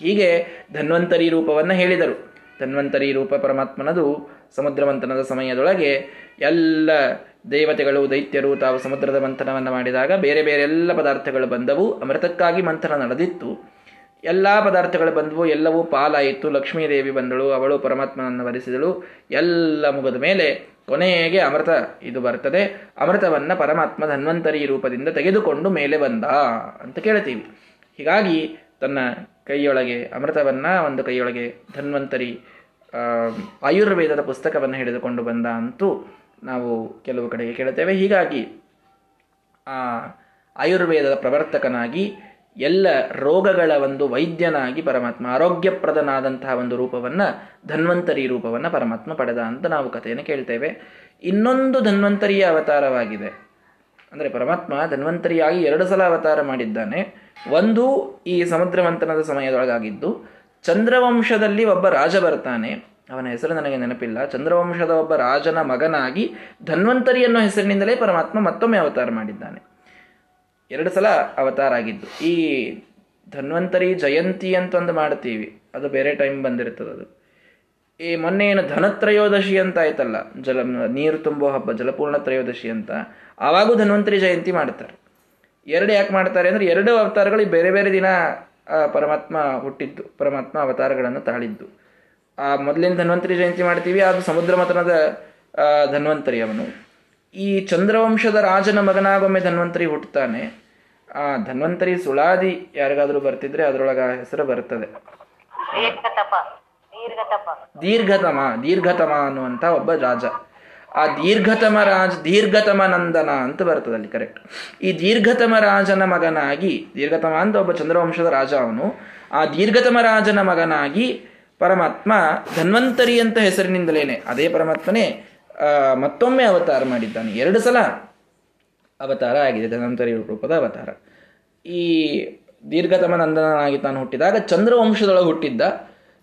ಹೀಗೆ ಧನ್ವಂತರಿ ರೂಪವನ್ನ ಹೇಳಿದರು. ಧನ್ವಂತರಿ ರೂಪ ಪರಮಾತ್ಮನದು ಸಮುದ್ರ ಮಂಥನದ ಸಮಯದೊಳಗೆ ಎಲ್ಲ ದೇವತೆಗಳು, ದೈತ್ಯರು ತಾವು ಸಮುದ್ರದ ಮಂಥನವನ್ನು ಮಾಡಿದಾಗ ಬೇರೆ ಬೇರೆ ಎಲ್ಲ ಪದಾರ್ಥಗಳು ಬಂದವು. ಅಮೃತಕ್ಕಾಗಿ ಮಂಥನ ನಡೆದಿತ್ತು. ಎಲ್ಲ ಪದಾರ್ಥಗಳು ಬಂದವು. ಎಲ್ಲವೂ ಪಾಲಾಯಿತು. ಲಕ್ಷ್ಮೀದೇವಿ ಬಂದಳು. ಅವಳು ಪರಮಾತ್ಮನನ್ನು ವರಿಸಿದಳು. ಎಲ್ಲ ಮುಗಿದ ಮೇಲೆ ಕೊನೆಗೆ ಅಮೃತ ಇದು ಬರ್ತದೆ. ಅಮೃತವನ್ನು ಪರಮಾತ್ಮ ಧನ್ವಂತರಿ ರೂಪದಿಂದ ತೆಗೆದುಕೊಂಡು ಮೇಲೆ ಬಂದ ಅಂತ ಕೇಳ್ತೀವಿ. ಹೀಗಾಗಿ ತನ್ನ ಕೈಯೊಳಗೆ, ಅಮೃತವನ್ನು ಒಂದು ಕೈಯೊಳಗೆ ಧನ್ವಂತರಿ ಆಯುರ್ವೇದದ ಪುಸ್ತಕವನ್ನು ಹಿಡಿದುಕೊಂಡು ಬಂದ ಅಂತೂ ನಾವು ಕೆಲವು ಕಡೆಗೆ ಕೇಳುತ್ತೇವೆ. ಹೀಗಾಗಿ, ಆ, ಆಯುರ್ವೇದದ ಪ್ರವರ್ತಕನಾಗಿ ಎಲ್ಲ ರೋಗಗಳ ಒಂದು ವೈದ್ಯನಾಗಿ ಪರಮಾತ್ಮ, ಆರೋಗ್ಯಪ್ರದನಾದಂತಹ ಒಂದು ರೂಪವನ್ನು, ಧನ್ವಂತರಿ ರೂಪವನ್ನು ಪರಮಾತ್ಮ ಪಡೆದ ಅಂತ ನಾವು ಕಥೆಯನ್ನು ಕೇಳ್ತೇವೆ. ಇನ್ನೊಂದು ಧನ್ವಂತರಿಯ ಅವತಾರವಾಗಿದೆ. ಅಂದರೆ ಪರಮಾತ್ಮ ಧನ್ವಂತರಿಯಾಗಿ ಎರಡು ಸಲ ಅವತಾರ ಮಾಡಿದ್ದಾನೆ. ಒಂದು ಈ ಸಮುದ್ರ ಮಂಥನದ ಸಮಯದೊಳಗಾಗಿದ್ದು ಚಂದ್ರವಂಶದಲ್ಲಿ ಒಬ್ಬ ರಾಜ ಬರ್ತಾನೆ. ಅವನ ಹೆಸರು ನನಗೆ ನೆನಪಿಲ್ಲ. ಚಂದ್ರವಂಶದ ಒಬ್ಬ ರಾಜನ ಮಗನಾಗಿ ಧನ್ವಂತರಿ ಅನ್ನೋ ಹೆಸರಿನಿಂದಲೇ ಪರಮಾತ್ಮ ಮತ್ತೊಮ್ಮೆ ಅವತಾರ ಮಾಡಿದ್ದಾನೆ. ಎರಡು ಸಲ ಅವತಾರ ಆಗಿದ್ದು. ಈ ಧನ್ವಂತರಿ ಜಯಂತಿ ಅಂತಂದು ಮಾಡ್ತೀವಿ. ಅದು ಬೇರೆ ಟೈಮ್ ಬಂದಿರ್ತದೆ ಅದು. ಈ ಮೊನ್ನೆ ಏನು ಧನತ್ರಯೋದಶಿ ಅಂತ ಆಯ್ತಲ್ಲ. ಜಲ, ನೀರು ತುಂಬೋ ಹಬ್ಬ, ಜಲಪೂರ್ಣ ತ್ರಯೋದಶಿ ಅಂತ. ಆವಾಗೂ ಧನ್ವಂತರಿ ಜಯಂತಿ ಮಾಡ್ತಾರೆ. ಎರಡು ಯಾಕೆ ಮಾಡ್ತಾರೆ ಅಂದರೆ ಎರಡು ಅವತಾರಗಳು ಬೇರೆ ಬೇರೆ ದಿನ ಪರಮಾತ್ಮ ಹುಟ್ಟಿದ್ದು ಪರಮಾತ್ಮ ಅವತಾರಗಳನ್ನು ತಾಳಿದ್ದು. ಆ ಮೊದಲಿನ ಧನ್ವಂತರಿ ಜಯಂತಿ ಮಾಡ್ತೀವಿ ಅದು ಸಮುದ್ರ ಮತನದ ಧನ್ವಂತರಿ ಅವನು. ಈ ಚಂದ್ರವಂಶದ ರಾಜನ ಮಗನಾಗೊಮ್ಮೆ ಧನ್ವಂತರಿ ಹುಟ್ಟುತ್ತಾನೆ. ಆ ಧನ್ವಂತರಿ ಸುಳಾದಿ ಯಾರಿಗಾದ್ರೂ ಬರ್ತಿದ್ರೆ ಅದರೊಳಗ ಹೆಸರು ಬರ್ತದೆ. ದೀರ್ಘತಮ ದೀರ್ಘತಮ ಅನ್ನುವಂತ ಒಬ್ಬ ರಾಜ. ಆ ದೀರ್ಘತಮ ರಾಜ, ದೀರ್ಘತಮ ನಂದನ ಅಂತ ಬರ್ತದೆ ಅಲ್ಲಿ ಕರೆಕ್ಟ್ ಈ ದೀರ್ಘತಮ ರಾಜನ ಮಗನಾಗಿ, ದೀರ್ಘತಮ ಅಂತ ಒಬ್ಬ ಚಂದ್ರವಂಶದ ರಾಜ ಅವನು, ಆ ದೀರ್ಘತಮ ರಾಜನ ಮಗನಾಗಿ ಪರಮಾತ್ಮ ಧನ್ವಂತರಿ ಅಂತ ಹೆಸರಿನಿಂದಲೇನೆ, ಅದೇ ಪರಮಾತ್ಮನೇ ಮತ್ತೊಮ್ಮೆ ಅವತಾರ ಮಾಡಿದ್ದಾನೆ. ಎರಡು ಸಲ ಅವತಾರ ಆಗಿದೆ, ಧನ್ವಂತರಿ ರೂಪದ ಅವತಾರ. ಈ ದೀರ್ಘತಮ ನಂದನಾಗಿ ತಾನು ಹುಟ್ಟಿದಾಗ ಚಂದ್ರವಂಶದೊಳಗೆ ಹುಟ್ಟಿದ್ದ.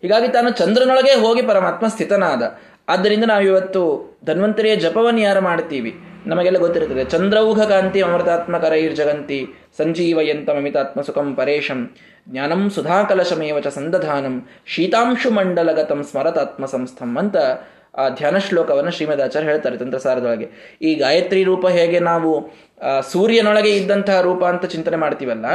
ಹೀಗಾಗಿ ತಾನು ಚಂದ್ರನೊಳಗೆ ಹೋಗಿ ಪರಮಾತ್ಮ ಸ್ಥಿತನಾದ. ಆದ್ದರಿಂದ ನಾವಿವತ್ತು ಧನ್ವಂತರಿಯ ಜಪವನ್ನು ಯಾರು ಮಾಡ್ತೀವಿ ನಮಗೆಲ್ಲ ಗೊತ್ತಿರುತ್ತದೆ. ಚಂದ್ರೌಘ ಕಾಂತಿ ಅಮೃತಾತ್ಮಕರೈರ್ ಜಗಂತಿ ಸಂಜೀವಯಂತ ಅಮಿತಾತ್ಮ ಸುಖಂ ಪರೇಶಂ, ಜ್ಞಾನಂ ಸುಧಾಕಲಶಮೇವ ಚ ಸಂದಧಾನಂ, ಶೀತಾಂಶು ಮಂಡಲಗತಂ ಸ್ಮರತಾತ್ಮ ಸಂಸ್ಥಂ ಅಂತ ಆ ಧ್ಯಾನ ಶ್ಲೋಕವನ್ನು ಶ್ರೀಮದಾಚಾರ್ಯ ಹೇಳ್ತಾರೆ ತಂತ್ರಸಾರದೊಳಗೆ ಈ ಗಾಯತ್ರಿ ರೂಪ ಹೇಗೆ ನಾವು ಸೂರ್ಯನೊಳಗೆ ಇದ್ದಂತಹ ರೂಪ ಅಂತ ಚಿಂತನೆ ಮಾಡ್ತೀವಲ್ಲ,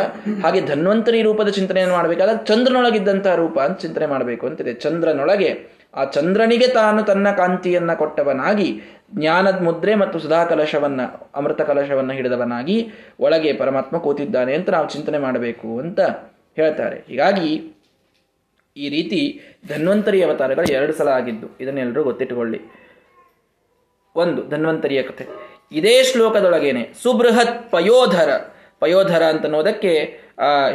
ಹಾಗೆ ಧನ್ವಂತರಿ ರೂಪದ ಚಿಂತನೆಯನ್ನು ಮಾಡಬೇಕಾದ್ರೆ ಚಂದ್ರನೊಳಗಿದ್ದಂತಹ ರೂಪ ಅಂತ ಚಿಂತನೆ ಮಾಡಬೇಕು ಅಂತಿದೆ ಚಂದ್ರನೊಳಗೆ ಆ ಚಂದ್ರನಿಗೆ ತಾನು ತನ್ನ ಕಾಂತಿಯನ್ನ ಕೊಟ್ಟವನಾಗಿ, ಜ್ಞಾನದ ಮುದ್ರೆ ಮತ್ತು ಸುಧಾ ಕಲಶವನ್ನ, ಅಮೃತ ಕಲಶವನ್ನು ಹಿಡಿದವನಾಗಿ ಒಳಗೆ ಪರಮಾತ್ಮ ಕೂತಿದ್ದಾನೆ ಅಂತ ನಾವು ಚಿಂತನೆ ಮಾಡಬೇಕು ಅಂತ ಹೇಳ್ತಾರೆ. ಹೀಗಾಗಿ ಈ ರೀತಿ ಧನ್ವಂತರಿ ಅವತಾರಗಳು ಎರಡು ಸಲ ಆಗಿದ್ದು ಇದನ್ನೆಲ್ಲರೂ ಗೊತ್ತಿಟ್ಟುಕೊಳ್ಳಿ. ಒಂದು, ಧನ್ವಂತರಿಯ ಕಥೆ. ಇದೇ ಶ್ಲೋಕದೊಳಗೇನೆ, ಸುಬೃಹತ್ ಪಯೋಧರ. ಪಯೋಧರ ಅಂತನ್ನೋದಕ್ಕೆ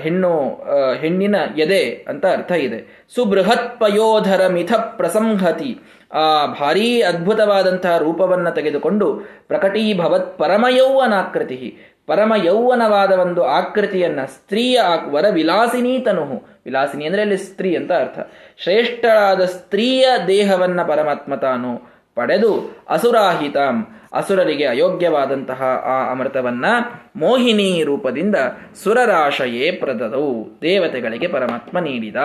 ಹೆಣ್ಣು ಹೆಣ್ಣಿನ ಎದೆ ಅಂತ ಅರ್ಥ ಇದೆ. ಸುಬೃಹತ್ ಪಯೋಧರ ಮಿಥ ಪ್ರಸಂಹತಿ. ಆ ಭಾರೀ ಅದ್ಭುತವಾದಂತಹ ರೂಪವನ್ನು ತೆಗೆದುಕೊಂಡು ಪ್ರಕಟೀಭವತ್ ಪರಮಯೌವನಾಕೃತಿ ಪರಮ ಯೌವನವಾದ ಒಂದು ಆಕೃತಿಯನ್ನ ಸ್ತ್ರೀಯ ವರ ವಿಲಾಸಿನಿ ತನುಹು ವಿಲಾಸಿನಿ ಅಂದ್ರೆ ಅಲ್ಲಿ ಸ್ತ್ರೀ ಅಂತ ಅರ್ಥ. ಶ್ರೇಷ್ಠಳಾದ ಸ್ತ್ರೀಯ ದೇಹವನ್ನ ಪರಮಾತ್ಮ ತಾನು. ಪಡೆದು ಅಸುರಾಹಿತಾಂ. ಅಸುರರಿಗೆ ಅಯೋಗ್ಯವಾದಂತಹ ಆ ಅಮೃತವನ್ನ ಮೋಹಿನಿ ರೂಪದಿಂದ ಸುರರಾಶಯೇ ಪ್ರದದು. ದೇವತೆಗಳಿಗೆ ಪರಮಾತ್ಮ ನೀಡಿದ.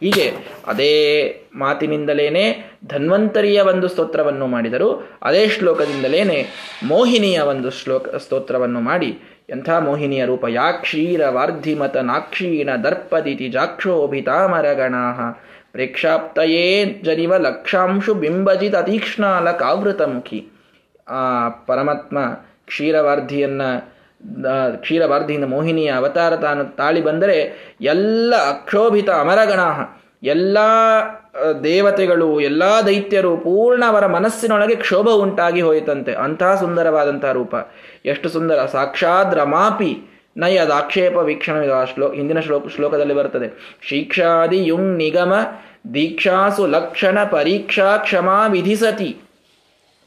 ಹೀಗೆ ಅದೇ ಮಾತಿನಿಂದಲೇನೆ ಧನ್ವಂತರಿಯ ಒಂದು ಸ್ತೋತ್ರವನ್ನು ಮಾಡಿದರು. ಅದೇ ಶ್ಲೋಕದಿಂದಲೇನೆ ಮೋಹಿನಿಯ ಒಂದು ಶ್ಲೋಕ, ಸ್ತೋತ್ರವನ್ನು ಮಾಡಿ. ಎಂಥ ಮೋಹಿನಿಯ ರೂಪ? ಯಾಕ್ಷೀರ ವಾರ್ಧಿಮತ ನಾಕ್ಷೀಣ ದರ್ಪದಿತಿ ಜಾಕ್ಷೋಭಿತಾಮರಗಣಾ ಪ್ರೇಕ್ಷಾಪ್ತಯೇ ಜನಿವ ಲಕ್ಷಾಂಶು ಬಿಂಬಜಿತ ಅತೀಕ್ಷ್ಣಾಲ ಕಾವೃತಮುಖಿ ಆ ಪರಮಾತ್ಮ ಕ್ಷೀರವಾರ್ಧಿಯನ್ನ ಕ್ಷೀರವಾರ್ಧಿಯಿಂದ ಮೋಹಿನಿಯ ಅವತಾರ ತಾನು ತಾಳಿ ಬಂದರೆ ಎಲ್ಲ ಅಕ್ಷೋಭಿತ ಅಮರಗಣ ಎಲ್ಲ ದೇವತೆಗಳು, ಎಲ್ಲ ದೈತ್ಯರು ಪೂರ್ಣ ಅವರ ಮನಸ್ಸಿನೊಳಗೆ ಕ್ಷೋಭ ಉಂಟಾಗಿ ಹೋಯಿತಂತೆ. ಅಂತಹ ಸುಂದರವಾದಂತಹ ರೂಪ. ಎಷ್ಟು ಸುಂದರ. ಸಾಕ್ಷಾತ್ ರಮಾಪಿ ನಯದಾಕ್ಷೇಪ ವೀಕ್ಷಣ ಶ್ಲೋ ಹಿಂದಿನ ಶ್ಲೋಕ ಶ್ಲೋಕದಲ್ಲಿ ಬರ್ತದೆ ಶಿಕ್ಷಾದಿ ಯುಂ ನಿಗಮ ದೀಕ್ಷಾಸು ಲಕ್ಷಣ ಪರೀಕ್ಷಾ ಕ್ಷಮಾ ವಿಧಿಸತಿ.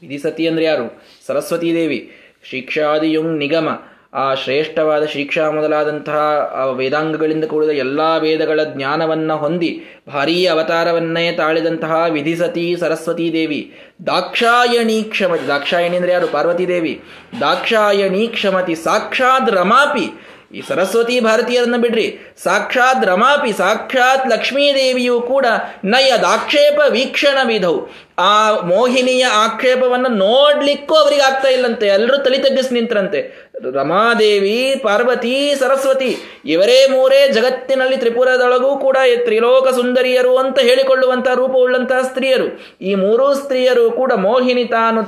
ವಿಧಿಸತಿ ಅಂದ್ರೆ ಯಾರು? ಸರಸ್ವತೀ ದೇವಿ. ಶಿಕ್ಷಾದಿ ಯುಂ ನಿಗಮ ಆ ಶ್ರೇಷ್ಠವಾದ ಶಿಕ್ಷಾ ಮೊದಲಾದಂತಹ ವೇದಾಂಗಗಳಿಂದ ಕೂಡಿದ ಎಲ್ಲಾ ವೇದಗಳ ಜ್ಞಾನವನ್ನ ಹೊಂದಿ ಭಾರೀ ಅವತಾರವನ್ನೇ ತಾಳಿದಂತಹ ವಿಧಿಸತಿ ಸರಸ್ವತೀ ದೇವಿ. ದಾಕ್ಷಾಯಣಿ ಕ್ಷಮತಿ, ದಾಕ್ಷಾಯಣಿ ಅಂದರೆ ಯಾರು? ಪಾರ್ವತಿ ದೇವಿ. ದಾಕ್ಷಾಯಣಿ ಕ್ಷಮತಿ, ಸಾಕ್ಷಾತ್ ರಮಾಪಿ. ಈ ಸರಸ್ವತಿ ಭಾರತೀಯರನ್ನ ಬಿಡ್ರಿ. ಸಾಕ್ಷಾತ್ ರಮಾಪಿ, ಸಾಕ್ಷಾತ್ ಲಕ್ಷ್ಮೀದೇವಿಯು ಕೂಡ ನಯ ದಾಕ್ಷೇಪ ವೀಕ್ಷಣ ವಿಧವು ಆ ಮೋಹಿನಿಯ ಆಕ್ಷೇಪವನ್ನು ನೋಡ್ಲಿಕ್ಕೂ ಅವರಿಗೆ ಆಗ್ತಾ ಇಲ್ಲಂತೆ. ಎಲ್ಲರೂ ತಲೆ ನಿಂತರಂತೆ. ರಮಾದೇವಿ, ಪಾರ್ವತಿ, ಸರಸ್ವತಿ ಇವರೇ ಮೂರೇ ಜಗತ್ತಿನಲ್ಲಿ ತ್ರಿಪುರದೊಳಗೂ ಕೂಡ ತ್ರಿಲೋಕ ಸುಂದರಿಯರು ಅಂತ ಹೇಳಿಕೊಳ್ಳುವಂತಹ ರೂಪವುಳ್ಳಂತಹ ಸ್ತ್ರೀಯರು. ಈ ಮೂರೂ ಸ್ತ್ರೀಯರು ಕೂಡ ಮೋಹಿನಿ ತಾನು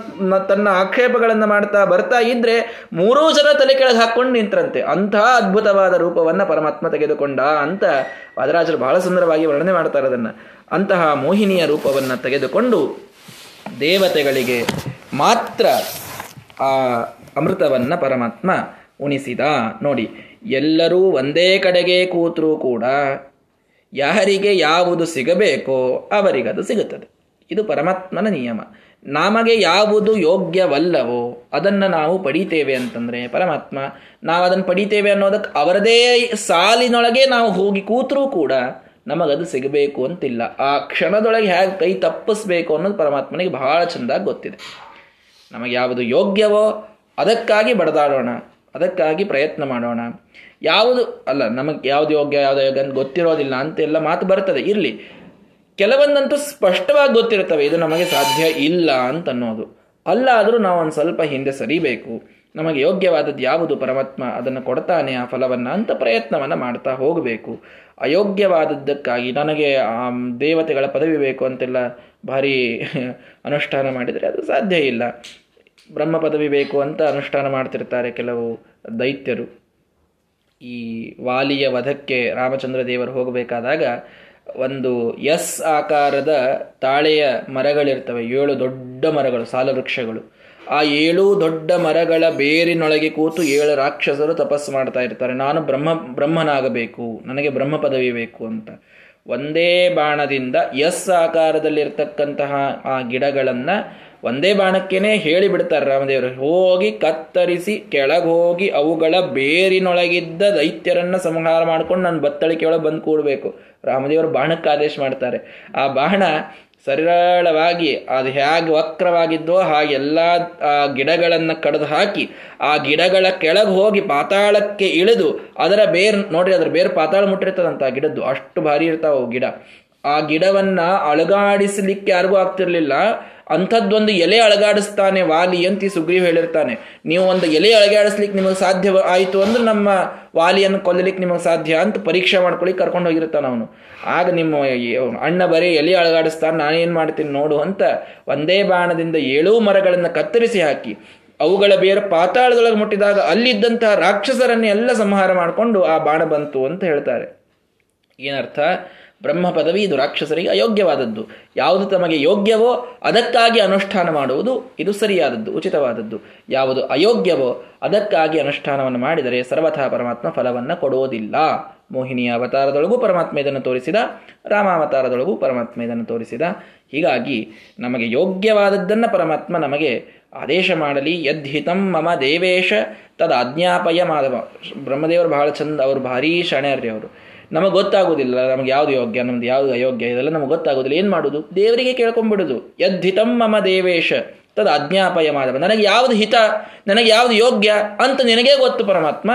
ತನ್ನ ಆಕ್ಷೇಪಗಳನ್ನು ಮಾಡ್ತಾ ಬರ್ತಾ ಇದ್ರೆ ಮೂರೂ ಜನ ತಲೆ ಕೆಳಗೆ ಹಾಕೊಂಡು ನಿಂತರಂತೆ. ಅಂತಹ ಅದ್ಭುತವಾದ ರೂಪವನ್ನ ಪರಮಾತ್ಮ ತೆಗೆದುಕೊಂಡ ಅಂತ ವಾದರಾಜರು ಬಹಳ ಸುಂದರವಾಗಿ ವರ್ಣನೆ ಮಾಡ್ತಾರೆ ಅದನ್ನ ಅಂತಹ ಮೋಹಿನಿಯ ರೂಪವನ್ನ ತೆಗೆದುಕೊಂಡು ದೇವತೆಗಳಿಗೆ ಮಾತ್ರ ಆ ಅಮೃತವನ್ನ ಪರಮಾತ್ಮ ಉಣಿಸಿದ. ನೋಡಿ, ಎಲ್ಲರೂ ಒಂದೇ ಕಡೆಗೆ ಕೂತರೂ ಕೂಡ ಯಾರಿಗೆ ಯಾವುದು ಸಿಗಬೇಕೋ ಅವರಿಗದು ಸಿಗುತ್ತದೆ. ಇದು ಪರಮಾತ್ಮನ ನಿಯಮ. ನಮಗೆ ಯಾವುದು ಯೋಗ್ಯವಲ್ಲವೋ ಅದನ್ನು ನಾವು ಪಡಿತೇವೆ ಅಂತಂದರೆ ಪರಮಾತ್ಮ ನಾವು ಅದನ್ನು ಪಡಿತೇವೆ ಅನ್ನೋದಕ್ಕೆ ಅವರದೇ ಸಾಲಿನೊಳಗೆ ನಾವು ಹೋಗಿ ಕೂತರೂ ಕೂಡ ನಮಗದು ಸಿಗಬೇಕು ಅಂತಿಲ್ಲ. ಆ ಕ್ಷಣದೊಳಗೆ ಹೇಗೆ ಕೈ ತಪ್ಪಿಸ್ಬೇಕು ಅನ್ನೋದು ಪರಮಾತ್ಮನಿಗೆ ಬಹಳ ಚೆಂದಾಗಿ ಗೊತ್ತಿದೆ. ನಮಗೆ ಯಾವುದು ಯೋಗ್ಯವೋ ಅದಕ್ಕಾಗಿ ಬಡದಾಡೋಣ, ಅದಕ್ಕಾಗಿ ಪ್ರಯತ್ನ ಮಾಡೋಣ. ಯಾವುದು, ಅಲ್ಲ, ನಮಗೆ ಯಾವುದು ಯೋಗ್ಯ ಯಾವುದು ಯೋಗ್ಯ ಅಂತ ಗೊತ್ತಿರೋದಿಲ್ಲ ಅಂತೆಲ್ಲ ಮಾತು ಬರ್ತದೆ. ಇರಲಿ. ಕೆಲವೊಂದಂತೂ ಸ್ಪಷ್ಟವಾಗಿ ಗೊತ್ತಿರ್ತವೆ ಇದು ನಮಗೆ ಸಾಧ್ಯ ಇಲ್ಲ ಅಂತ ಅನ್ನೋದು. ಅಲ್ಲಾದರೂ ನಾವು ಒಂದು ಸ್ವಲ್ಪ ಹಿಂದೆ ಸರಿಬೇಕು. ನಮಗೆ ಯೋಗ್ಯವಾದದ್ದು ಯಾವುದು? ಪರಮಾತ್ಮ ಅದನ್ನು ಕೊಡ್ತಾನೆ ಆ ಫಲವನ್ನು ಅಂತ ಪ್ರಯತ್ನವನ್ನು ಮಾಡ್ತಾ ಹೋಗಬೇಕು. ಅಯೋಗ್ಯವಾದದ್ದಕ್ಕಾಗಿ ನನಗೆ, ಆ, ದೇವತೆಗಳ ಪದವಿ ಬೇಕು ಅಂತೆಲ್ಲ ಭಾರಿ ಅನುಷ್ಠಾನ ಮಾಡಿದರೆ ಅದು ಸಾಧ್ಯ ಇಲ್ಲ. ಬ್ರಹ್ಮ ಪದವಿ ಬೇಕು ಅಂತ ಅನುಷ್ಠಾನ ಮಾಡ್ತಿರ್ತಾರೆ ಕೆಲವು ದೈತ್ಯರು. ಈ ವಾಲಿಯ ವಧಕ್ಕೆ ರಾಮಚಂದ್ರ ದೇವರು ಹೋಗಬೇಕಾದಾಗ ಒಂದು ಎಸ್ ಆಕಾರದ ತಾಳೆಯ ಮರಗಳಿರ್ತವೆ, ಏಳು ದೊಡ್ಡ ಮರಗಳು, ಸಾಲ ವೃಕ್ಷಗಳು. ಆ ಏಳು ದೊಡ್ಡ ಮರಗಳ ಬೇರಿನೊಳಗೆ ಕೂತು ಏಳು ರಾಕ್ಷಸರು ತಪಸ್ಸು ಮಾಡ್ತಾ ಇರ್ತಾರೆ. ನಾನು ಬ್ರಹ್ಮ, ಬ್ರಹ್ಮನಾಗಬೇಕು, ನನಗೆ ಬ್ರಹ್ಮ ಪದವಿ ಬೇಕು ಅಂತ. ಒಂದೇ ಬಾಣದಿಂದ ಎಸ್ ಆಕಾರದಲ್ಲಿರ್ತಕ್ಕಂತಹ ಆ ಗಿಡಗಳನ್ನ ಒಂದೇ ಬಾಣಕ್ಕೇನೆ ಹೇಳಿ ಬಿಡ್ತಾರೆ ರಾಮದೇವರು. ಹೋಗಿ ಕತ್ತರಿಸಿ ಕೆಳಗೋಗಿ ಅವುಗಳ ಬೇರಿನೊಳಗಿದ್ದ ದೈತ್ಯರನ್ನ ಸಂಹಾರ ಮಾಡ್ಕೊಂಡು ನಾನು ಬತ್ತಳಿಕೆಯೊಳಗೆ ಬಂದು ಕೂಡಬೇಕು. ರಾಮದೇವರು ಬಾಣಕ್ಕೆ ಆದೇಶ ಮಾಡ್ತಾರೆ. ಆ ಬಾಣ ಸರಳವಾಗಿ ಅದು ಹೇಗೆ ವಕ್ರವಾಗಿದ್ದೋ ಹಾಗೆಲ್ಲ ಆ ಗಿಡಗಳನ್ನು ಕಡಿದು ಹಾಕಿ, ಆ ಗಿಡಗಳ ಕೆಳಗೆ ಹೋಗಿ ಪಾತಾಳಕ್ಕೆ ಇಳಿದು ಅದರ ಬೇರ್, ನೋಡ್ರಿ ಅದರ ಬೇರ್ ಪಾತಾಳ ಮುಟ್ಟಿರ್ತದಂತ ಆ ಗಿಡದ್ದು. ಅಷ್ಟು ಭಾರಿ ಇರ್ತಾವ ಗಿಡ. ಆ ಗಿಡವನ್ನ ಅಳಗಾಡಿಸಲಿಕ್ಕೆ ಯಾರಿಗೂ ಆಗ್ತಿರ್ಲಿಲ್ಲ. ಅಂಥದ್ದೊಂದು ಎಲೆ ಅಳಗಾಡಿಸ್ತಾನೆ ವಾಲಿ ಅಂತ ಈ ಸುಗ್ರೀವ್ ಹೇಳಿರ್ತಾನೆ. ನೀವು ಒಂದು ಎಲೆ ಅಳಗಾಡಿಸ್ಲಿಕ್ಕೆ ನಿಮಗೆ ಸಾಧ್ಯ ಆಯಿತು ಅಂದ್ರೆ ನಮ್ಮ ವಾಲಿಯನ್ನು ಕೊಲ್ಲಲಿಕ್ಕೆ ನಿಮಗೆ ಸಾಧ್ಯ ಅಂತ ಪರೀಕ್ಷೆ ಮಾಡ್ಕೊಳ್ಳಿ ಕರ್ಕೊಂಡು ಹೋಗಿರ್ತಾನೆ ಅವನು. ಆಗ ನಿಮ್ಮ ಅಣ್ಣ ಬರೀ ಎಲೆ ಅಳಗಾಡಿಸ್ತಾನೆ ನಾನೇನು ಮಾಡ್ತೀನಿ ನೋಡು ಅಂತ ಒಂದೇ ಬಾಣದಿಂದ ಏಳೂ ಮರಗಳನ್ನು ಕತ್ತರಿಸಿ ಹಾಕಿ, ಅವುಗಳ ಬೇರೆ ಪಾತಾಳದೊಳಗೆ ಮುಟ್ಟಿದಾಗ ಅಲ್ಲಿದ್ದಂತಹ ರಾಕ್ಷಸರನ್ನೇ ಎಲ್ಲ ಸಂಹಾರ ಮಾಡಿಕೊಂಡು ಆ ಬಾಣ ಬಂತು ಅಂತ ಹೇಳ್ತಾರೆ. ಏನರ್ಥ? ಬ್ರಹ್ಮ ಪದವಿ ಇದು ರಾಕ್ಷಸರಿಗೆ ಅಯೋಗ್ಯವಾದದ್ದು. ಯಾವುದು ತಮಗೆ ಯೋಗ್ಯವೋ ಅದಕ್ಕಾಗಿ ಅನುಷ್ಠಾನ ಮಾಡುವುದು ಇದು ಸರಿಯಾದದ್ದು, ಉಚಿತವಾದದ್ದು. ಯಾವುದು ಅಯೋಗ್ಯವೋ ಅದಕ್ಕಾಗಿ ಅನುಷ್ಠಾನವನ್ನು ಮಾಡಿದರೆ ಸರ್ವಥಾ ಪರಮಾತ್ಮ ಫಲವನ್ನು ಕೊಡುವುದಿಲ್ಲ. ಮೋಹಿನಿಯ ಅವತಾರದೊಳಗೂ ಪರಮಾತ್ಮ ಇದನ್ನು ತೋರಿಸಿದ, ರಾಮಾವತಾರದೊಳಗೂ ಪರಮಾತ್ಮ ಇದನ್ನು ತೋರಿಸಿದ. ಹೀಗಾಗಿ ನಮಗೆ ಯೋಗ್ಯವಾದದ್ದನ್ನು ಪರಮಾತ್ಮ ನಮಗೆ ಆದೇಶ ಮಾಡಲಿ, ಯದ್ಹಿತಂ ಮಮ ದೇವೇಶ ತದ ಅಜ್ಞಾಪಯ ಮಾಧವ. ಬ್ರಹ್ಮದೇವರು ಬಹಳ ಚಂದ, ಅವರು ಭಾರೀ ಶಣರ್ರಿ ಅವರು. ನಮಗೆ ಗೊತ್ತಾಗುವುದಿಲ್ಲ ನಮಗೆ ಯಾವುದು ಯೋಗ್ಯ, ನಮ್ದು ಯಾವುದು ಅಯೋಗ್ಯ, ಇದೆಲ್ಲ ನಮಗೆ ಗೊತ್ತಾಗೋದಿಲ್ಲ. ಏನು ಮಾಡೋದು? ದೇವರಿಗೆ ಕೇಳ್ಕೊಂಡ್ಬಿಡುದು. ಯದ್ಧಿತಂ ಮಮ ದೇವೇಶ. ತದ ಅಜ್ಞಾಪಯ ಮಾಧವ ನನಗೆ ಯಾವುದು ಹಿತ, ನನಗೆ ಯಾವುದು ಯೋಗ್ಯ ಅಂತ ನಿನಗೇ ಗೊತ್ತು ಪರಮಾತ್ಮ.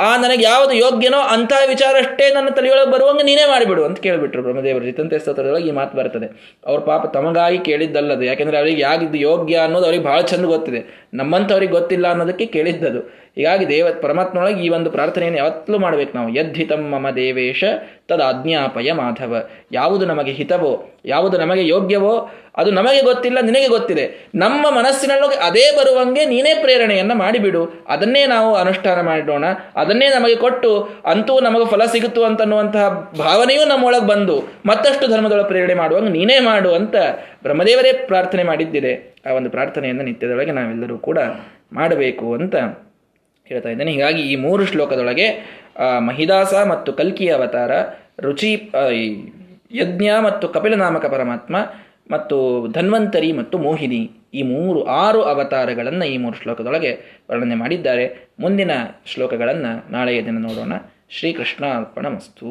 ಆ ನನಗೆ ಯಾವುದು ಯೋಗ್ಯನೋ ಅಂತಹ ವಿಚಾರ ಅಷ್ಟೇ ನನ್ನ ತಲೆಯೊಳಗೆ ಬರುವಂಗೆ ನೀನೇ ಮಾಡಿಬಿಡು ಅಂತ ಕೇಳಿಬಿಟ್ರು ಬ್ರಹ್ಮದೇವರು. ಜಿತಂತೆ ಸ್ತೋತ್ರದೊಳಗೆ ಈ ಮಾತು ಬರ್ತದೆ. ಅವ್ರ ಪಾಪ ತಮಗಾಗಿ ಕೇಳಿದ್ದಲ್ಲದು. ಯಾಕೆಂದರೆ ಅವರಿಗೆ ಯಾಗಿದ್ದು ಯೋಗ್ಯ ಅನ್ನೋದು ಅವ್ರಿಗೆ ಭಾಳ ಚಂದ ಗೊತ್ತಿದೆ. ನಮ್ಮಂಥವ್ರಿಗೆ ಗೊತ್ತಿಲ್ಲ ಅನ್ನೋದಕ್ಕೆ ಕೇಳಿದ್ದದು. ಹೀಗಾಗಿ ದೇವ ಪರಮಾತ್ಮನೊಳಗೆ ಈ ಒಂದು ಪ್ರಾರ್ಥನೆಯನ್ನು ಯಾವತ್ತಲೂ ಮಾಡಬೇಕು ನಾವು. ಯದ್ಧಿತಂ ಮಮ ದೇವೇಶ ತದ ಆಜ್ಞಾಪಯ ಮಾಧವ. ಯಾವುದು ನಮಗೆ ಹಿತವೋ, ಯಾವುದು ನಮಗೆ ಯೋಗ್ಯವೋ, ಅದು ನಮಗೆ ಗೊತ್ತಿಲ್ಲ, ನಿನಗೆ ಗೊತ್ತಿದೆ. ನಮ್ಮ ಮನಸ್ಸಿನೊಳಗೆ ಅದೇ ಬರುವಂಗೆ ನೀನೇ ಪ್ರೇರಣೆಯನ್ನು ಮಾಡಿಬಿಡು. ಅದನ್ನೇ ನಾವು ಅನುಷ್ಠಾನ ಮಾಡೋಣ, ಅದನ್ನೇ ನಮಗೆ ಕೊಟ್ಟು, ಅಂತೂ ನಮಗೆ ಫಲ ಸಿಗುತ್ತು ಅಂತನ್ನುವಂತಹ ಭಾವನೆಯೂ ನಮ್ಮೊಳಗೆ ಬಂದು ಮತ್ತಷ್ಟು ಧರ್ಮದೊಳಗೆ ಪ್ರೇರಣೆ ಮಾಡುವಂಗೆ ನೀನೇ ಮಾಡು ಅಂತ ಬ್ರಹ್ಮದೇವರೇ ಪ್ರಾರ್ಥನೆ ಮಾಡಿದ್ದಿದೆ. ಆ ಒಂದು ಪ್ರಾರ್ಥನೆಯನ್ನು ನಿತ್ಯದೊಳಗೆ ನಾವೆಲ್ಲರೂ ಕೂಡ ಮಾಡಬೇಕು ಅಂತ ಹೇಳ್ತಾ ಇದ್ದಾನೆ. ಹೀಗಾಗಿ ಈ ಮೂರು ಶ್ಲೋಕದೊಳಗೆ ಮಹಿದಾಸ ಮತ್ತು ಕಲ್ಕಿಯ ಅವತಾರ, ರುಚಿ ಯಜ್ಞ ಮತ್ತು ಕಪಿಲನಾಮಕ ಪರಮಾತ್ಮ ಮತ್ತು ಧನ್ವಂತರಿ ಮತ್ತು ಮೋಹಿನಿ ಈ ಮೂರು, ಆರು ಅವತಾರಗಳನ್ನು ಈ ಮೂರು ಶ್ಲೋಕದೊಳಗೆ ವರ್ಣನೆ ಮಾಡಿದ್ದಾರೆ. ಮುಂದಿನ ಶ್ಲೋಕಗಳನ್ನು ನಾಳೆಯ ದಿನ ನೋಡೋಣ. ಶ್ರೀಕೃಷ್ಣ ಅರ್ಪಣ ಮಸ್ತು